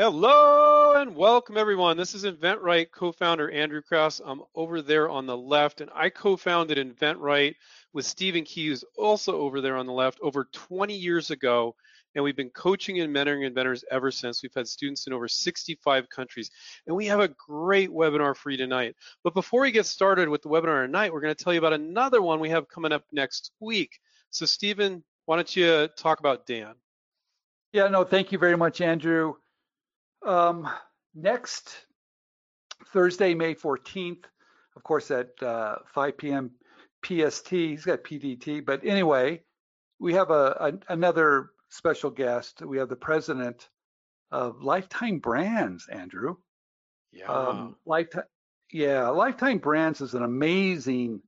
Hello and welcome everyone. This is InventRight co-founder Andrew Krauss. I'm over there on the left and I co-founded InventRight with Stephen Key, who's also over there on the left over 20 years ago. And we've been coaching and mentoring inventors ever since. We've had students in over 65 countries. And we have a great webinar for you tonight. But before we get started with the webinar tonight, we're going to tell you about another one we have coming up next week. So Stephen, why don't you talk about Dan? Yeah, no, thank you very much, Andrew. Um, next Thursday, May 14th, of course, at uh, 5 p.m. PST. He's got PDT, but anyway, we have a, a, another special guest. We have the president of Lifetime Brands, Andrew. Yeah. Um, Lifetime. Yeah, Lifetime Brands is an amazing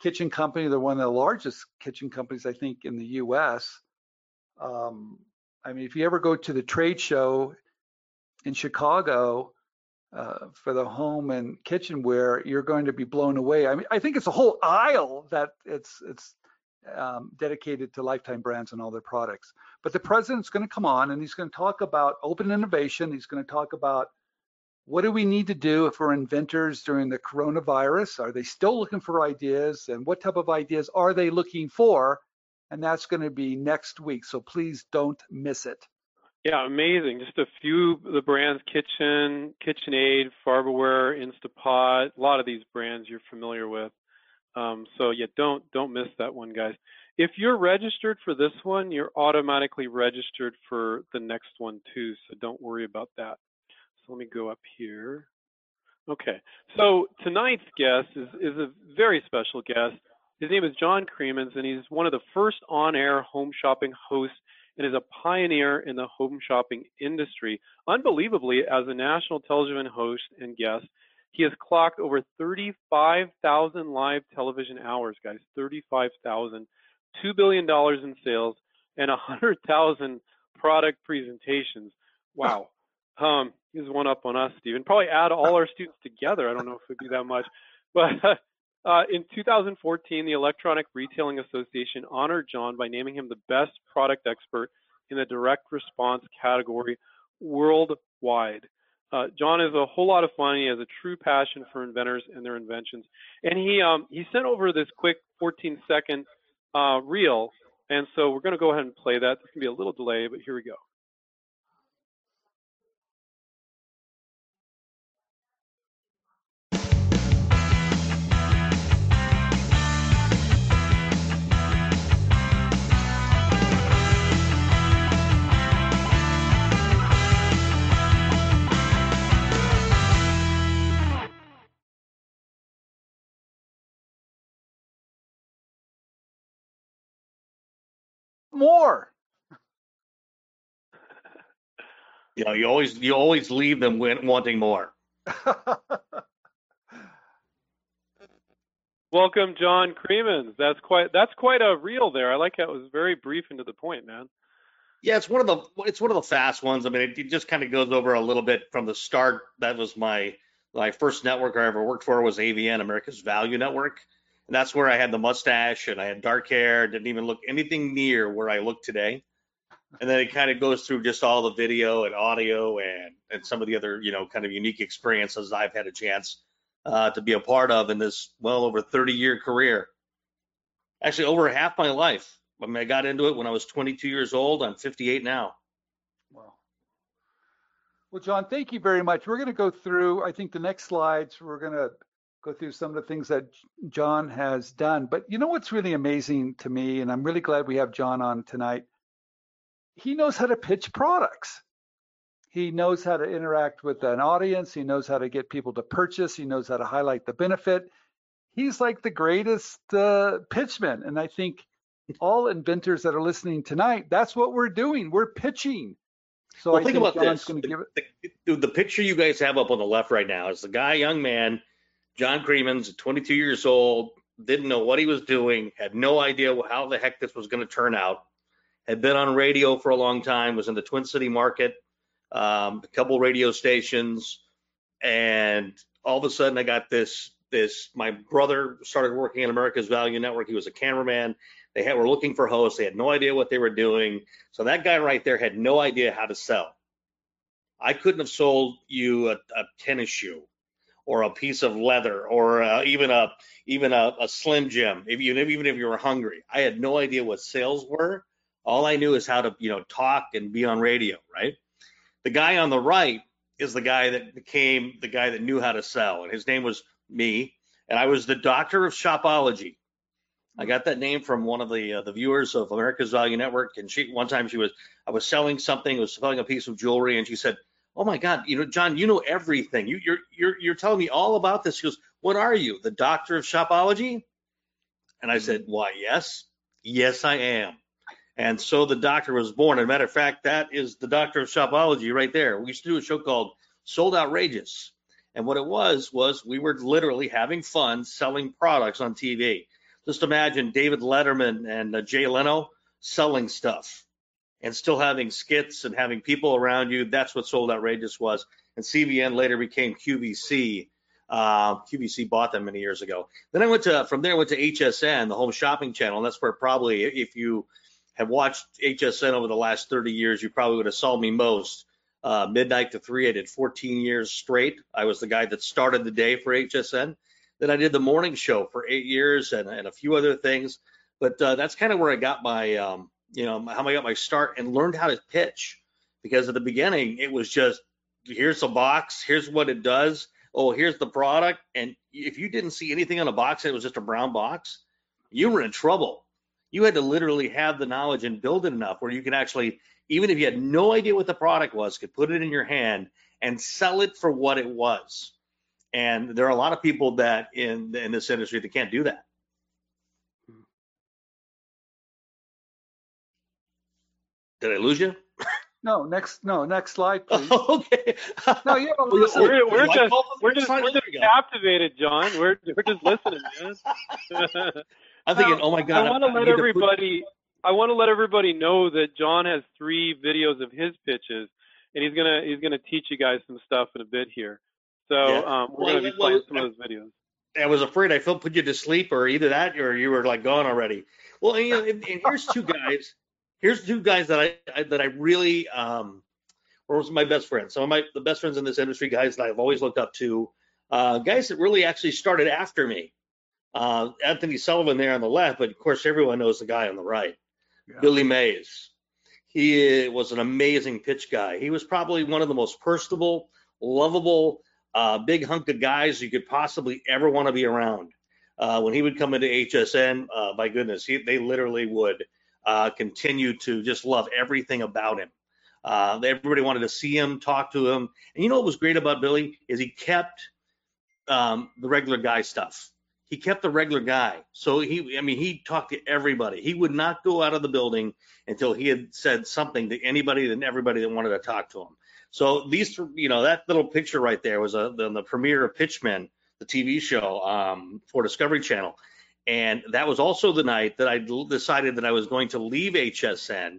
kitchen company. They're one of the largest kitchen companies, I think, in the U.S. Um, I mean, if you ever go to the trade show in Chicago uh, for the home and kitchenware, you're going to be blown away. I mean, I think it's a whole aisle that it's it's um, dedicated to Lifetime Brands and all their products. But the president's going to come on and he's going to talk about open innovation. He's going to talk about what do we need to do if we're inventors during the coronavirus? Are they still looking for ideas? And what type of ideas are they looking for? And that's going to be next week. So please don't miss it. Yeah, amazing. Just a few the brands, Kitchen, KitchenAid, Farberware, Instapot, a lot of these brands you're familiar with. Um, so yeah, don't don't miss that one, guys. If you're registered for this one, you're automatically registered for the next one too. So don't worry about that. So let me go up here. Okay, so tonight's guest is, is a very special guest. His name is John Cremeans, and he's one of the first on-air home shopping hosts and is a pioneer in the home shopping industry. Unbelievably, as a national television host and guest, he has clocked over 35,000 live television hours, guys. 35,000, $2 billion in sales, and 100,000 product presentations. Wow. Um, he's one up on us, Stephen. Probably add all our students together. I don't know if it'd be that much. But uh, in 2014, the Electronic Retailing Association honored John by naming him the best product expert in the direct response category worldwide. Uh, John is a whole lot of fun. He has a true passion for inventors and their inventions. And he um, he sent over this quick 14 second uh, reel. And so we're going to go ahead and play that. There's going to be a little delay, but here we go. More. You know, you always you always leave them wanting more. Welcome, John Cremeans. That's quite that's quite a reel there. I like how it was very brief and to the point, man. Yeah, it's one of the it's one of the fast ones. I mean, it, it just kind of goes over a little bit from the start. That was my my first network I ever worked for was AVN, America's Value Network. And that's where I had the mustache and I had dark hair, didn't even look anything near where I look today. And then it kind of goes through just all the video and audio and, and some of the other, you know, kind of unique experiences I've had a chance uh, to be a part of in this well over 30 year career. Actually, over half my life. I mean, I got into it when I was 22 years old. I'm 58 now. Wow. Well, John, thank you very much. We're going to go through, I think the next slides, we're going to go through some of the things that John has done. But you know what's really amazing to me, and I'm really glad we have John on tonight. He knows how to pitch products. He knows how to interact with an audience. He knows how to get people to purchase. He knows how to highlight the benefit. He's like the greatest uh, pitchman. And I think all inventors that are listening tonight, that's what we're doing. We're pitching. So well, I think, think about John's this. The, the, the picture you guys have up on the left right now is the guy, young man, John Cremeans, 22 years old, didn't know what he was doing, had no idea how the heck this was going to turn out, had been on radio for a long time, was in the Twin City market, um, a couple radio stations, and all of a sudden I got this. This my brother started working at America's Value Network. He was a cameraman. They had, were looking for hosts. They had no idea what they were doing. So that guy right there had no idea how to sell. I couldn't have sold you a, a tennis shoe or a piece of leather or uh, even a even a, a slim jim if you even if you were hungry. I had no idea what sales were. All i knew is how to you know talk and be on radio right? The guy on the right is the guy that became the guy that knew how to sell and his name was me and i was the doctor of shopology. I got that name from one of the uh, the viewers of america's value network and she one time she was i was selling something was selling a piece of jewelry and she said oh my God, you know, John, you know everything. You, you're you're you're telling me all about this. He goes, what are you, the doctor of shopology? And I said, why, yes, yes, I am. And so the doctor was born. As a matter of fact, that is the doctor of shopology right there. We used to do a show called Sold Outrageous. And what it was, was we were literally having fun selling products on TV. Just imagine David Letterman and uh, Jay Leno selling stuff and still having skits and having people around you. That's what Sold Outrageous was. And CBN later became QVC. Uh, QVC bought them many years ago. Then I went to from there I went to HSN, the home shopping channel. And that's where probably if you have watched HSN over the last 30 years, you probably would have saw me most. Uh, midnight to three, I did 14 years straight. I was the guy that started the day for HSN. Then I did the morning show for eight years and, and a few other things. But uh, that's kind of where I got my um, you know, how I got my start and learned how to pitch. Because at the beginning, it was just here's a box, here's what it does. Oh, here's the product. And if you didn't see anything on a box, it was just a brown box, you were in trouble. You had to literally have the knowledge and build it enough where you could actually, even if you had no idea what the product was, could put it in your hand and sell it for what it was. And there are a lot of people that in in this industry that can't do that. Did I lose you? No, next, no, next slide, please. okay. No, you don't We're, listen. we're, we're just we're just, we're just captivated, John. We're we're just listening, man. I'm thinking, Now, oh my god. I want to let everybody. I want to let everybody know that John has three videos of his pitches, and he's gonna he's gonna teach you guys some stuff in a bit here. So Yeah. um, we're Well, gonna be well, playing some of those videos. I was afraid I felt put you to sleep, or either that, or you were like gone already. Well, and, you know, and, and here's two guys. Here's two guys that I, I that I really um, were my best friends. Some of my the best friends in this industry, guys that I've always looked up to, uh, guys that really actually started after me. Uh, Anthony Sullivan there on the left, but of course everyone knows the guy on the right, Yeah. Billy Mays. He was an amazing pitch guy. He was probably one of the most personable, lovable, uh, big hunk of guys you could possibly ever want to be around. Uh, when he would come into HSN, uh, my goodness, he, they literally would uh, continue to just love everything about him. Uh, everybody wanted to see him, talk to him. And you know what was great about Billy is he kept um, the regular guy stuff. He kept the regular guy. So he, I mean, he talked to everybody. He would not go out of the building until he had said something to anybody and everybody that wanted to talk to him. So these, you know, that little picture right there was a, the, the premiere of Pitchmen, the TV show um, for Discovery Channel. And that was also the night that I decided that I was going to leave HSN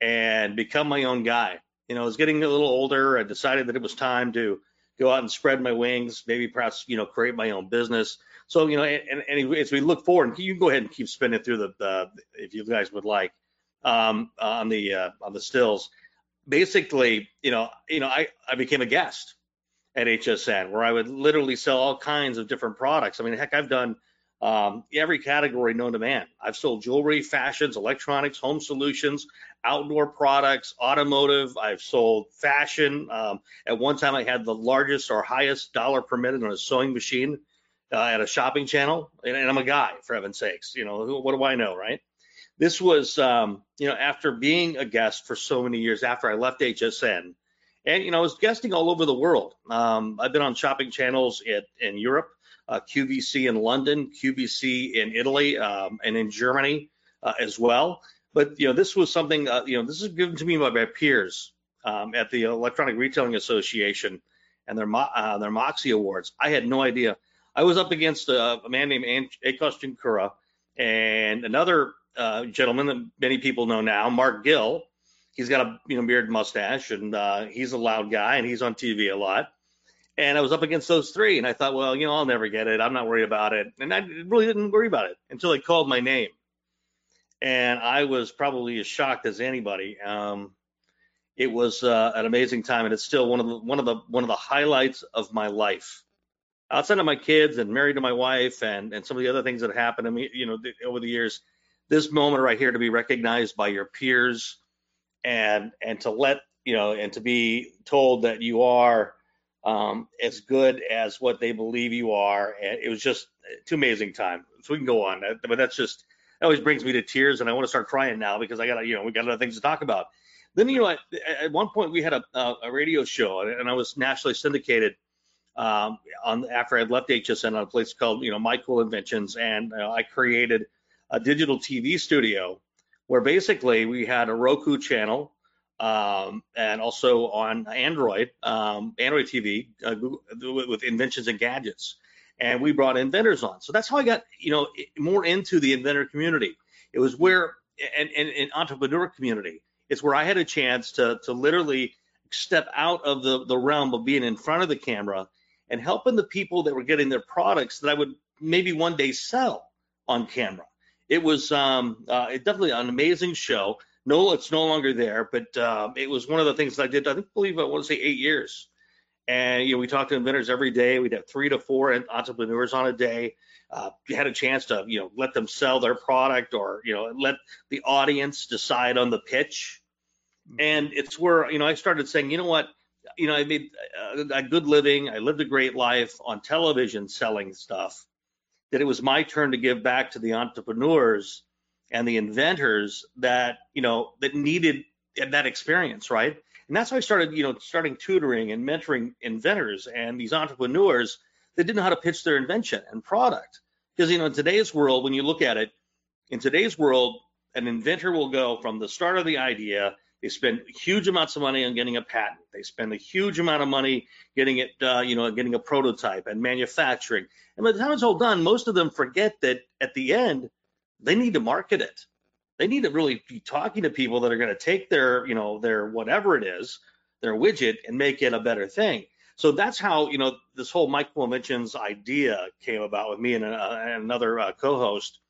and become my own guy. You know, I was getting a little older. I decided that it was time to go out and spread my wings, maybe perhaps, you know, create my own business. So, you know, and, and as we look forward, and you can go ahead and keep spinning through the, the if you guys would like, um, on the uh, on the stills. Basically, you know, you know, I I became a guest at HSN where I would literally sell all kinds of different products. I mean, heck, I've done um, every category known to man. I've sold jewelry, fashions, electronics, home solutions, outdoor products, automotive. I've sold fashion. Um, at one time, I had the largest or highest dollar per minute on a sewing machine uh, at a shopping channel, and, and I'm a guy, for heaven's sakes. You know, what do I know, right? This was, um, you know, after being a guest for so many years after I left HSN, and you know, I was guesting all over the world. Um, I've been on shopping channels in, in Europe, uh, QVC in London, QVC in Italy, um, and in Germany uh, as well. But you know, this was something, uh, you know, this is given to me by my peers um, at the Electronic Retailing Association and their uh, their Moxie Awards. I had no idea. I was up against a, a man named Akos Jinkura and another uh, gentleman that many people know now, Mark Gill. He's got a you know beard mustache, and uh, he's a loud guy, and he's on TV a lot. And I was up against those three, and I thought, well, you know, I'll never get it. I'm not worried about it, and I really didn't worry about it until they called my name, and I was probably as shocked as anybody. Um, it was uh, an amazing time, and it's still one of the one of the one of the highlights of my life. Outside of my kids and married to my wife, and and some of the other things that happened to me, you know, over the years, this moment right here to be recognized by your peers, and and to let you know, and to be told that you are um, as good as what they believe you are, and it was just too amazing time. So we can go on, but that's just that always brings me to tears, and I want to start crying now because I got you know we got other things to talk about. Then you know at, at one point we had a, a radio show, and I was nationally syndicated um, on after I left HSN on a place called you know My Cool Inventions, and uh, I created a digital TV studio where basically we had a Roku channel um, and also on Android, um, Android TV uh, with inventions and gadgets and we brought inventors on. So that's how I got, you know, more into the inventor community. It was where, and, and, and entrepreneur community, it's where I had a chance to, to literally step out of the, the realm of being in front of the camera and helping the people that were getting their products that I would maybe one day sell on camera. It was um, uh, definitely an amazing show. No, it's no longer there, but uh, it was one of the things that I did. I think, believe I want to say eight years and you know, we talked to inventors every day. We'd have three to four entrepreneurs on a day. Uh, you had a chance to, you know, let them sell their product or, you know, let the audience decide on the pitch. Mm-hmm. And it's where, you know, I started saying, you know what, you know, I made a, a good living. I lived a great life on television selling stuff. That it was my turn to give back to the entrepreneurs and the inventors that, you know, that needed that experience, right? And that's how I started, you know, starting tutoring and mentoring inventors and these entrepreneurs that didn't know how to pitch their invention and product. Because, you know, in today's world, when you look at it, in today's world, an inventor will go from the start of the idea, they spend huge amounts of money on getting a patent. They spend a huge amount of money getting it, uh, you know, getting a prototype and manufacturing. And by the time it's all done, most of them forget that at the end, they need to market it they need to really be talking to people that are going to take their, you know, their whatever it is, their widget and make it a better thing. So that's how, you know, this whole My Cool Inventions idea came about with me and, uh, and another uh, co-host.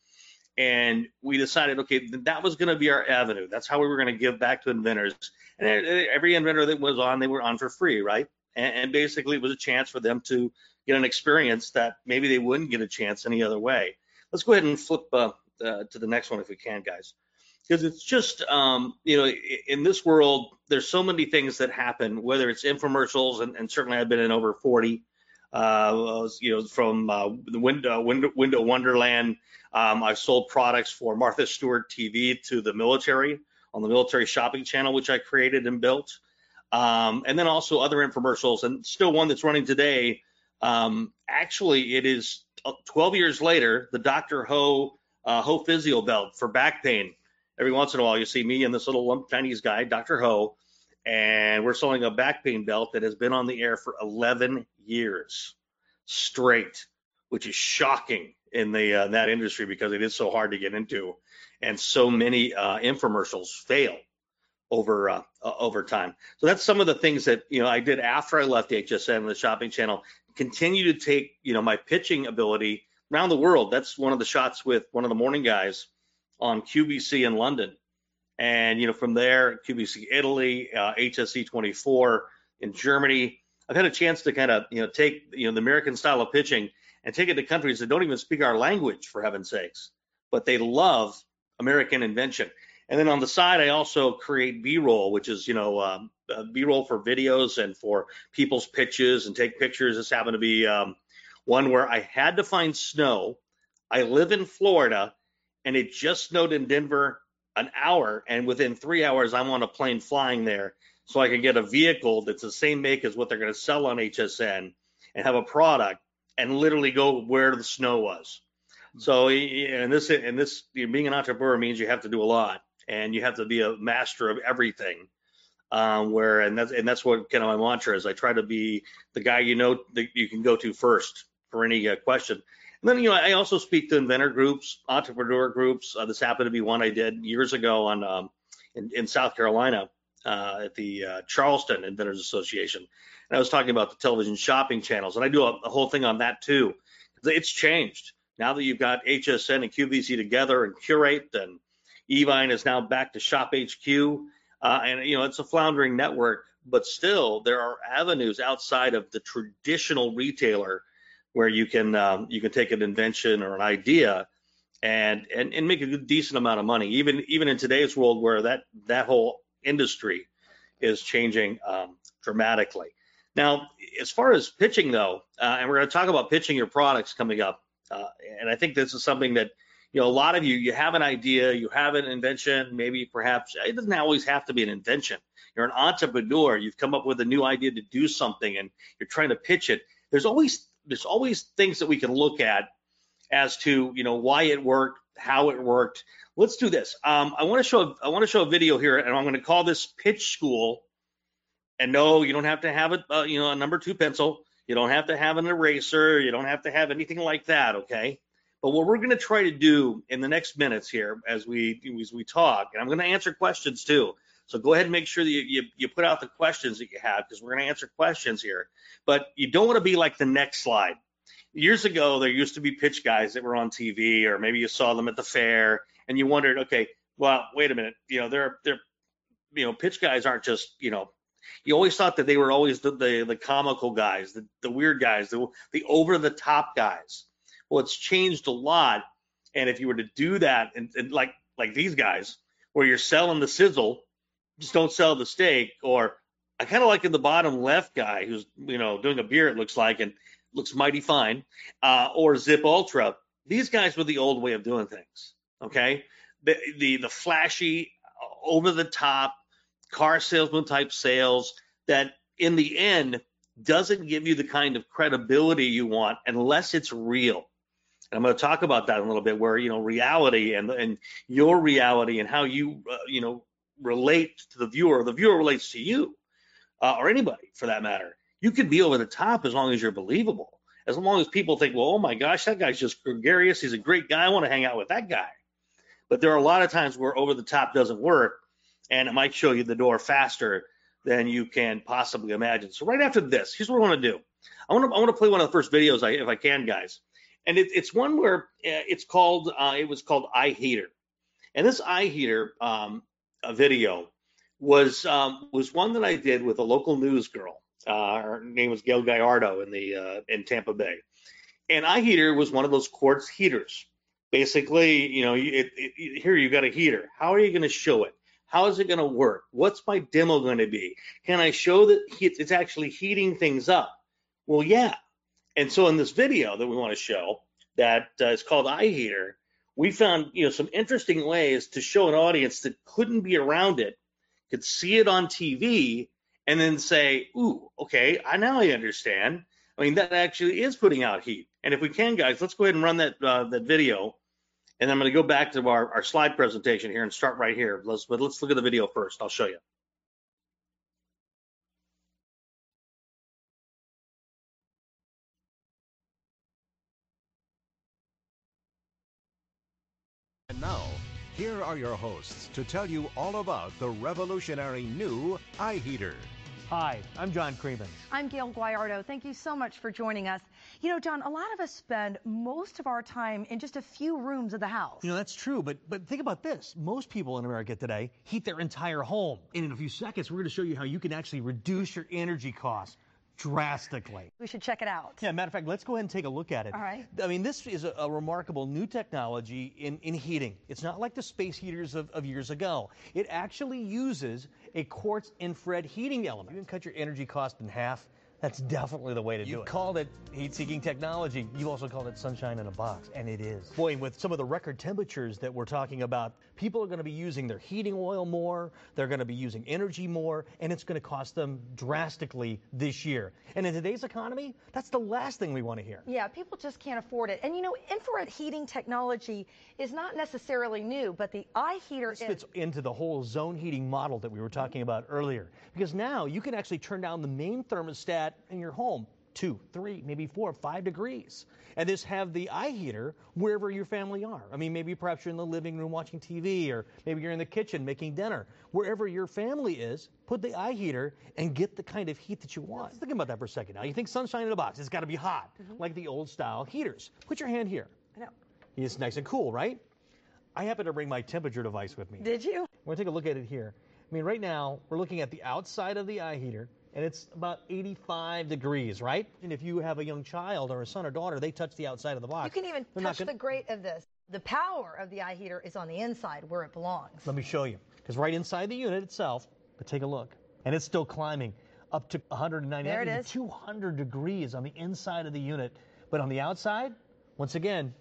And we decided, okay, that was going to be our avenue. That's how we were going to give back to inventors. And every inventor that was on, they were on for free, right? And, and basically, it was a chance for them to get an experience that maybe they wouldn't get a chance any other way. Let's go ahead and flip uh, uh, to the next one if we can, guys. Because it's just, um, you know, in this world, there's so many things that happen, whether it's infomercials, and, and certainly I've been in over 40, uh, you know, from uh, the window, window, window Wonderland. Um, I've sold products for Martha Stewart TV to the military on the military shopping channel, which I created and built. Um, and then also other infomercials, and still one that's running today. Um, actually, it is 12 years later, the Dr. Ho uh, Ho Physio belt for back pain. Every once in a while, you see me and this little lump Chinese guy, Dr. Ho, and we're selling a back pain belt that has been on the air for 11 years straight, which is shocking in the uh, that industry because it is so hard to get into, and so many uh, infomercials fail over uh, over time. So that's some of the things that you know I did after I left HSN, the shopping channel. Continue to take you know my pitching ability around the world. That's one of the shots with one of the morning guys on QVC in London. And, you know, from there, QVC Italy, uh, HSE 24 in Germany. I've had a chance to kind of, you know, take, you know, the American style of pitching and take it to countries that don't even speak our language, for heaven's sakes, but they love American invention. And then on the side, I also create B-roll, which is, you know, um, uh, B-roll for videos and for people's pitches and take pictures. This happened to be um, one where I had to find snow. I live in Florida and it just snowed in Denver an hour. And within three hours, I'm on a plane flying there so I can get a vehicle that's the same make as what they're going to sell on HSN and have a product and literally go where the snow was. So, and this, and this, being an entrepreneur means you have to do a lot and you have to be a master of everything. Um, where, and that's, and that's what kind of my mantra is. I try to be the guy you know that you can go to first for any uh, question. And then, you know, I also speak to inventor groups, entrepreneur groups. Uh, this happened to be one I did years ago on um, in, in, South Carolina uh, at the uh, Charleston Inventors Association. And I was talking about the television shopping channels, and I do a, a whole thing on that too. It's changed now that you've got HSN and QVC together and Qurate, and Evine is now back to Shop HQ. Uh, and you know, it's a floundering network, but still there are avenues outside of the traditional retailer where you can um, you can take an invention or an idea and and and make a decent amount of money. Even even in today's world where that that whole industry is changing um, dramatically. Now, as far as pitching though, uh, and we're going to talk about pitching your products coming up, uh, and I think this is something that you know a lot of you you have an idea, you have an invention, maybe perhaps it doesn't always have to be an invention. You're an entrepreneur, you've come up with a new idea to do something, and you're trying to pitch it. There's always there's always things that we can look at as to you know why it worked, how it worked. Let's do this. Um, I want to show I want to show a video here, and I'm going to call this pitch school and no, you don't have to have a uh, you know a number two pencil. You don't have to have an eraser. You don't have to have anything like that. Okay. But what we're going to try to do in the next minutes here, as we as we talk, and I'm going to answer questions too. So go ahead and make sure that you, you, you put out the questions that you have because we're going to answer questions here. But you don't want to be like the next slide. Years ago, there used to be pitch guys that were on TV, or maybe you saw them at the fair, and you wondered, okay, well, wait a minute, you know, they're they're you know, pitch guys aren't just you know you always thought that they were always the the, the comical guys, the, the weird guys, the, the over the top guys. Well, it's changed a lot. And if you were to do that, and, and like like these guys, where you're selling the sizzle, just don't sell the steak. Or I kind of like in the bottom left guy who's you know doing a beer. It looks like and looks mighty fine. Uh, or Zip Ultra. These guys were the old way of doing things. Okay, the the the flashy, over the top car salesman type sales that in the end doesn't give you the kind of credibility you want unless it's real. And I'm going to talk about that in a little bit, where you know reality and and your reality and how you uh, you know relate to the viewer, the viewer relates to you, uh, or anybody for that matter. You could be over the top as long as you're believable. As long as people think, well, oh my gosh, that guy's just gregarious. He's a great guy. I want to hang out with that guy. But there are a lot of times where over the top doesn't work and it might show you the door faster than you can possibly imagine. So right after this, here's what I want to do. I want to I want to play one of the first videos I, if I can, guys. And it, it's one where uh, it's called uh, it was called iHeater, and this iHeater um, video was um, was one that I did with a local news girl. Uh, her name was Gail Gallardo in the uh, in Tampa Bay, and iHeater was one of those quartz heaters. Basically, you know, it, it, here you've got a heater. How are you going to show it? How is it going to work? What's my demo going to be? Can I show that it's actually heating things up? Well, yeah. And so in this video that we want to show that uh, is called iHeater, we found you know some interesting ways to show an audience that couldn't be around it, could see it on TV, and then say, "Ooh, okay, I now I understand." I mean, that actually is putting out heat. And if we can, guys, let's go ahead and run that uh, that video and I'm going to go back to our, our slide presentation here and start right here. Let's, but let's look at the video first. I'll show you. Here are your hosts to tell you all about the revolutionary new iHeater. Hi, I'm John Creeman. I'm Gail Gallardo. Thank you so much for joining us. You know, John, a lot of us spend most of our time in just a few rooms of the house. You know, that's true, but but think about this. Most people in America today heat their entire home. And in a few seconds, we're going to show you how you can actually reduce your energy costs drastically. We should check it out. Yeah, matter of fact, let's go ahead and take a look at it. All right. I mean, this is a, a remarkable new technology in, in heating. It's not like the space heaters of, of years ago. It actually uses a quartz infrared heating element. You can cut your energy cost in half that's definitely the way to you do it. You called it heat-seeking technology. You also called it sunshine in a box, and it is. Boy, with some of the record temperatures that we're talking about, people are going to be using their heating oil more, they're going to be using energy more, and it's going to cost them drastically this year. And in today's economy, that's the last thing we want to hear. Yeah, people just can't afford it. And you know, infrared heating technology is not necessarily new, but the iHeater this fits into the whole zone heating model that we were talking about earlier. Because now you can actually turn down the main thermostat in your home two, three, maybe four, five degrees. And this have the iHeater wherever your family are. I mean, maybe perhaps you're in the living room watching TV, or maybe you're in the kitchen making dinner. Wherever your family is, put the iHeater and get the kind of heat that you want. Think about that for a second. Now, you think sunshine in a box, it's got to be hot, mm-hmm. like the old style heaters. Put your hand here. I know. It's nice and cool, right? I happen to bring my temperature device with me. Did you? We're going to take a look at it here. I mean, right now we're looking at the outside of the iHeater, and it's about 85 degrees, right? And if you have a young child or a son or daughter, they touch the outside of the box. You can even they're touch the grate of this. The power of the iHeater is on the inside where it belongs. Let me show you. Because right inside the unit itself, but take a look. And it's still climbing up to 190, There it 200 degrees on the inside of the unit. But on the outside, once again,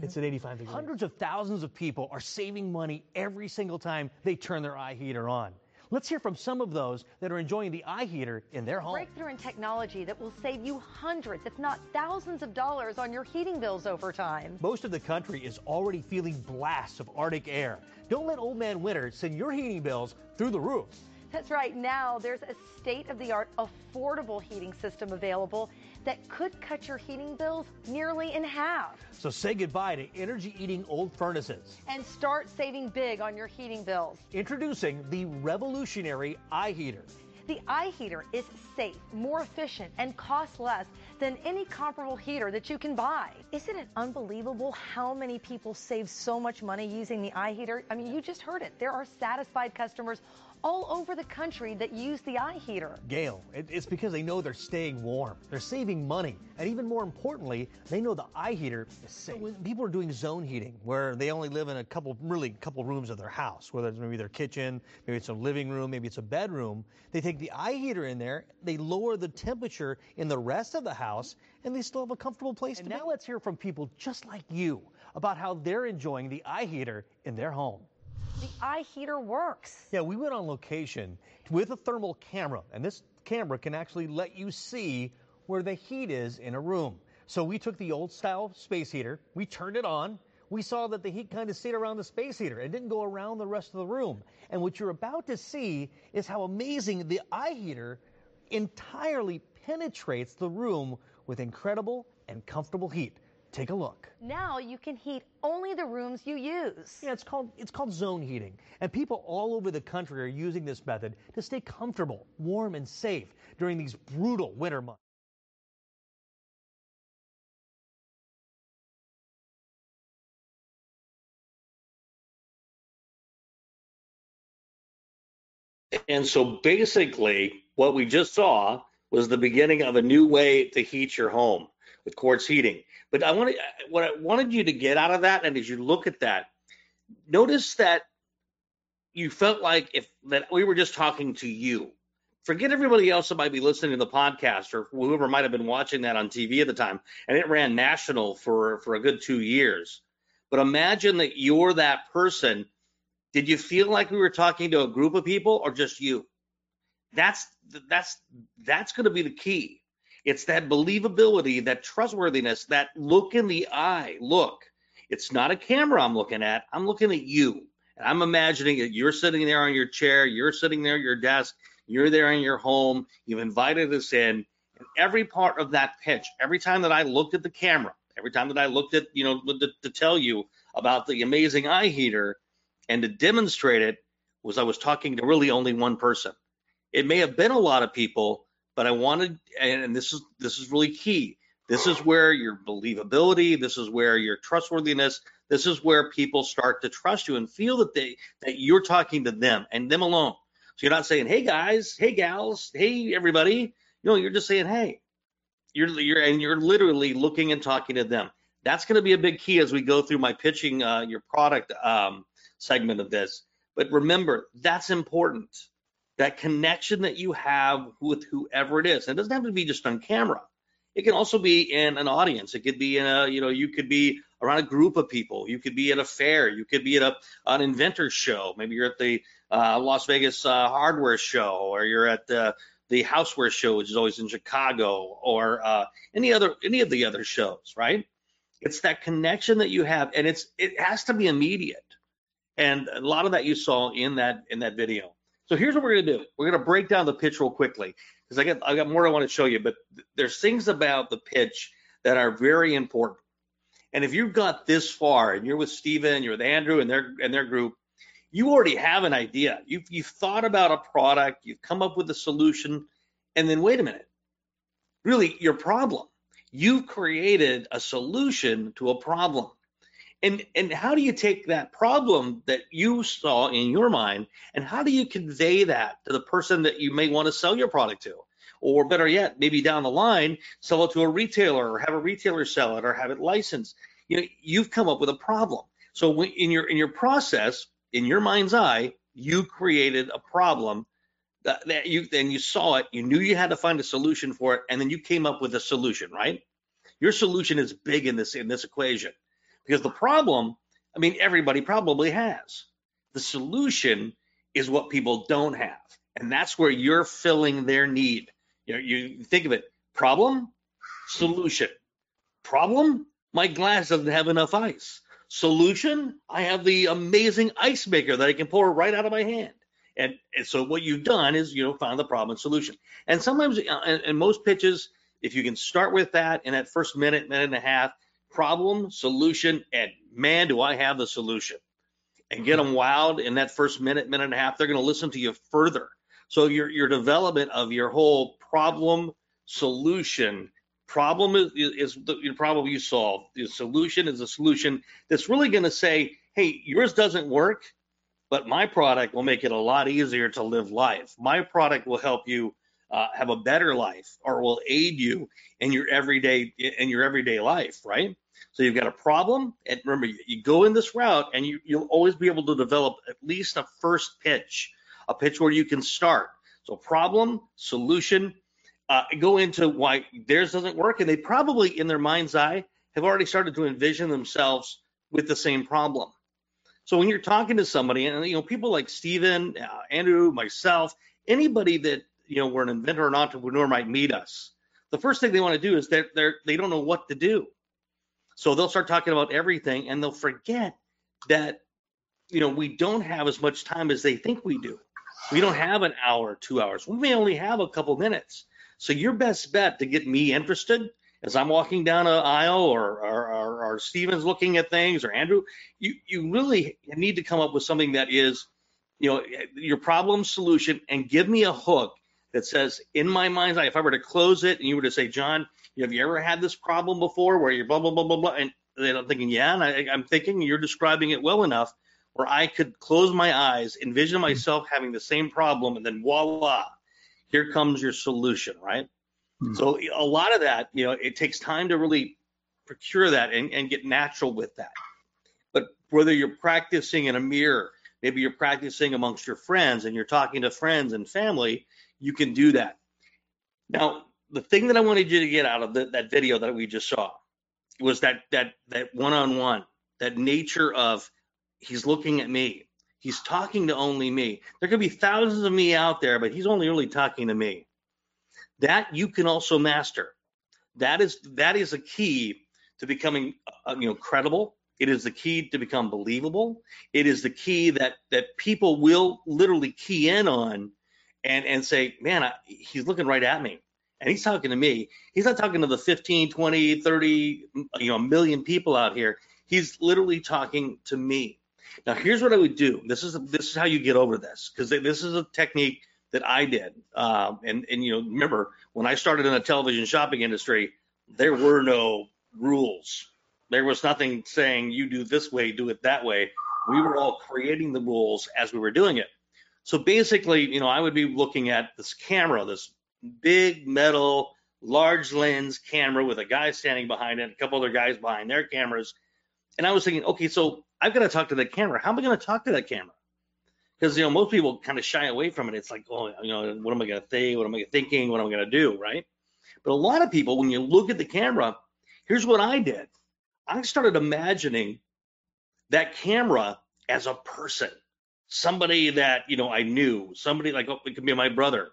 it's at mm-hmm. 85 degrees. Hundreds of thousands of people are saving money every single time they turn their iHeater on. Let's hear from some of those that are enjoying the iHeater in their home. Breakthrough in technology that will save you hundreds, if not thousands of dollars on your heating bills over time. Most of the country is already feeling blasts of Arctic air. Don't let old man winter send your heating bills through the roof. That's right. Now there's a state of the art affordable heating system available that could cut your heating bills nearly in half. So say goodbye to energy eating old furnaces. And start saving big on your heating bills. Introducing the revolutionary iHeater. The iHeater is safe, more efficient, and costs less than any comparable heater that you can buy. Isn't it unbelievable how many people save so much money using the iHeater? I mean, you just heard it. There are satisfied customers all over the country that use the iHeater. Gail, it- it's because they know they're staying warm, they're saving money, and even more importantly, they know the iHeater is safe. When people are doing zone heating, where they only live in a couple, really couple rooms of their house, whether it's maybe their kitchen, maybe it's a living room, maybe it's a bedroom, they take the iHeater in there, they lower the temperature in the rest of the house, and they still have a comfortable place and to now let's hear from people just like you about how they're enjoying the iHeater in their home. The eye heater works. Yeah, we went on location with a thermal camera, and this camera can actually let you see where the heat is in a room. So we took the old style space heater, we turned it on, we saw that the heat kind of stayed around the space heater and didn't go around the rest of the room. And what you're about to see is how amazing the iHeater entirely penetrates the room with incredible and comfortable heat. Take a look. Now you can heat only the rooms you use. Yeah, it's called it's called zone heating, and people all over the country are using this method to stay comfortable, warm, and safe during these brutal winter months. And so basically, what we just saw was the beginning of a new way to heat your home with quartz heating. But I wanted what I wanted you to get out of that, and as you look at that, notice that you felt like if that we were just talking to you. Forget everybody else that might be listening to the podcast or whoever might have been watching that on TV at the time, and it ran national for for a good two years. But imagine that you're that person did you feel like we were talking to a group of people or just you? That's that's that's going to be the key. It's that believability, that trustworthiness, that look in the eye. Look, it's not a camera I'm looking at. I'm looking at you. And I'm imagining that you're sitting there on your chair, you're sitting there at your desk, you're there in your home, you've invited us in. And every part of that pitch, every time that I looked at the camera, every time that I looked at, you know, to, to tell you about the amazing iHeater, and to demonstrate it was I was talking to really only one person. It may have been a lot of people, but I wanted, and this is this is really key. This is where your believability, this is where your trustworthiness, this is where people start to trust you and feel that they that you're talking to them and them alone. So you're not saying, "Hey guys, hey gals, hey everybody." You know, you're just saying, "Hey." You're you're and you're literally looking and talking to them. That's going to be a big key as we go through my pitching uh, your product um, segment of this. But remember, that's important. That connection that you have with whoever it is. And it doesn't have to be just on camera. It can also be in an audience. It could be in a, you know, you could be around a group of people. You could be at a fair. You could be at a, an inventor show. Maybe you're at the uh, Las Vegas uh, hardware show, or you're at the the houseware show, which is always in Chicago, or uh, any other any of the other shows, right? It's that connection that you have, and it's it has to be immediate. And a lot of that you saw in that in that video. So here's what we're gonna do. We're gonna break down the pitch real quickly because I got I got more I want to show you, but th- there's things about the pitch that are very important. And if you've got this far and you're with Stephen, you're with Andrew and their and their group, you already have an idea. You've you've thought about a product, you've come up with a solution, and then wait a minute. Really, your problem. You've created a solution to a problem. And and how do you take that problem that you saw in your mind and how do you convey that to the person that you may want to sell your product to? Or better yet, maybe down the line, sell it to a retailer or have a retailer sell it or have it licensed. You know, you've come up with a problem. So in your in your process, in your mind's eye, you created a problem that, that you then you saw it, you knew you had to find a solution for it, and then you came up with a solution, right? Your solution is big in this in this equation because the problem, I mean, everybody probably has. The solution is what people don't have, and that's where you're filling their need. You know, you think of it: problem, solution. Problem: my glass doesn't have enough ice. Solution: I have the amazing ice maker that I can pour right out of my hand. And, and so what you've done is, you know, found the problem and solution. And sometimes, uh, in most pitches, if you can start with that in that first minute, minute and a half, problem, solution, and man, do I have the solution. And get them wowed in that first minute, minute and a half, they're going to listen to you further. So your your development of your whole problem solution problem is, is the problem you solve. The solution is a solution that's really going to say, hey, yours doesn't work but my product will make it a lot easier to live life. My product will help you uh, have a better life or will aid you in your everyday in your everyday life, right? So you've got a problem, and remember, you go in this route, and you, you'll always be able to develop at least a first pitch, a pitch where you can start. So problem, solution, uh, go into why theirs doesn't work, and they probably, in their mind's eye, have already started to envision themselves with the same problem. So when you're talking to somebody, and you know, people like Stephen, uh, Andrew, myself, anybody that you know, where an inventor or an entrepreneur might meet us, the first thing they want to do is they're, they're they don't know what to do. So they'll start talking about everything, and they'll forget that you know we don't have as much time as they think we do. We don't have an hour, two hours. We may only have a couple minutes. So your best bet to get me interested as I'm walking down an aisle or, or, or, or Stephen's looking at things or Andrew, you, you really need to come up with something that is, you know, your problem solution and give me a hook that says in my mind's eye, if I were to close it and you were to say, John, have you ever had this problem before where you're blah, blah, blah, blah, blah. And then I'm thinking, yeah. And I, I'm thinking you're describing it well enough where I could close my eyes, envision myself having the same problem, and then voila, here comes your solution, right? Hmm. So a lot of that, you know, it takes time to really procure that and, and get natural with that. But whether you're practicing in a mirror, maybe you're practicing amongst your friends and you're talking to friends and family, you can do that. Now, the thing that I wanted you to get out of the, that video that we just saw was that that that one-on-one, that nature of he's looking at me, he's talking to only me. There could be thousands of me out there, but he's only really talking to me that you can also master. That is that is a key to becoming uh, you know credible. It is the key to become believable. It is the key that that people will literally key in on and and say, man, I, he's looking right at me and he's talking to me. He's not talking to the 15, 20, 30, you know, million people out here. He's literally talking to me. Now, here's what I would do. This is this is how you get over this because this is a technique that I did. Um, and and you know, remember when I started in the television shopping industry, there were no rules. There was nothing saying you do this way, do it that way. We were all creating the rules as we were doing it. So basically, you know, I would be looking at this camera, this big metal, large lens camera with a guy standing behind it, a couple other guys behind their cameras. And I was thinking, okay, so I've got to talk to that camera. How am I going to talk to that camera? because you know most people kind of shy away from it. It's like, oh, you know, what am I going to think? What am I thinking? What am I going to do? Right? But a lot of people, when you look at the camera, here's what I did. I started imagining that camera as a person, somebody that you know I knew, somebody like oh, it could be my brother,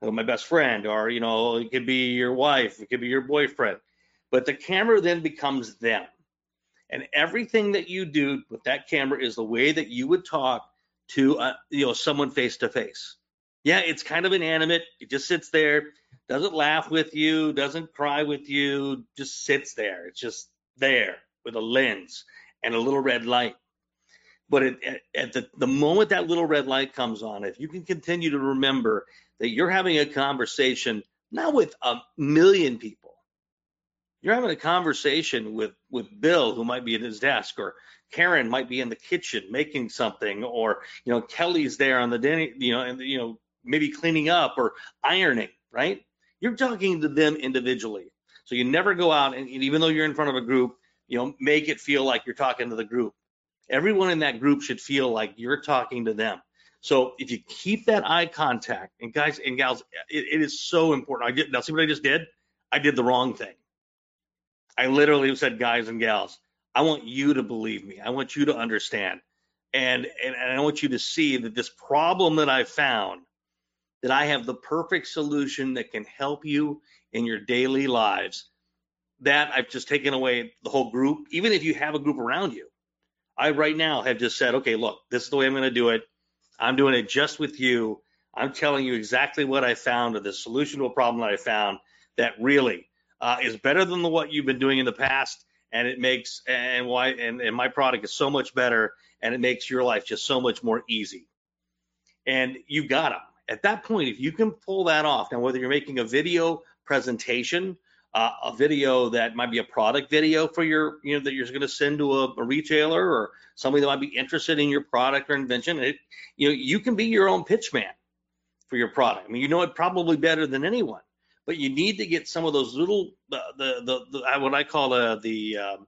or my best friend, or you know, it could be your wife, it could be your boyfriend. But the camera then becomes them. And everything that you do with that camera is the way that you would talk to uh, you know someone face to face. Yeah, it's kind of inanimate. It just sits there, doesn't laugh with you, doesn't cry with you, just sits there. It's just there with a lens and a little red light. But it, at, at the, the moment that little red light comes on, if you can continue to remember that you're having a conversation not with a million people, You're having a conversation with with Bill, who might be at his desk, or Karen might be in the kitchen making something, or you know Kelly's there on the dinner, you know, and you know maybe cleaning up or ironing, right? You're talking to them individually. So you never go out and even though you're in front of a group, you know, make it feel like you're talking to the group. Everyone in that group should feel like you're talking to them. So if you keep that eye contact, and guys and gals, it, it is so important. I did now see what I just did. I did the wrong thing. I literally said, guys and gals, I want you to believe me. I want you to understand, and and, and I want you to see that this problem that I found, that I have the perfect solution that can help you in your daily lives. That I've just taken away the whole group, even if you have a group around you. I right now have just said, okay, look, this is the way I'm going to do it. I'm doing it just with you. I'm telling you exactly what I found or the solution to a problem that I found that really uh, is better than the, what you've been doing in the past. And it makes and why and, and my product is so much better and it makes your life just so much more easy. And you got them. At that point, if you can pull that off, now whether you're making a video presentation, uh, a video that might be a product video for your, you know, that you're going to send to a, a, retailer or somebody that might be interested in your product or invention. It, you know, you can be your own pitch man for your product. I mean, you know it probably better than anyone, but you need to get some of those little, the, the, the, the what I call uh, the, um,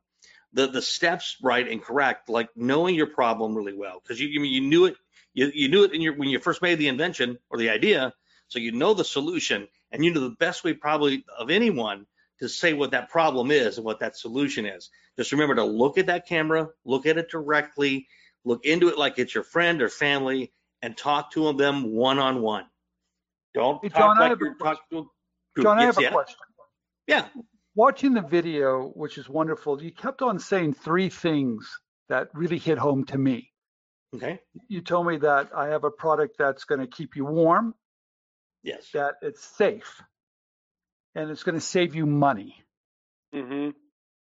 the, the steps right and correct, like knowing your problem really well, because you, you knew it, you, you knew it in your, when you first made the invention or the idea, so you know the solution and you know the best way probably of anyone to say what that problem is and what that solution is. Just remember to look at that camera, look at it directly, look into it like it's your friend or family, and talk to them one on one. Don't hey, John, talk like you're talking to a group. John, I have a question. Yeah. Watching the video, which is wonderful, you kept on saying three things that really hit home to me. Okay. You told me that I have a product that's going to keep you warm. Yes. That it's safe and it's going to save you money. Mm-hmm.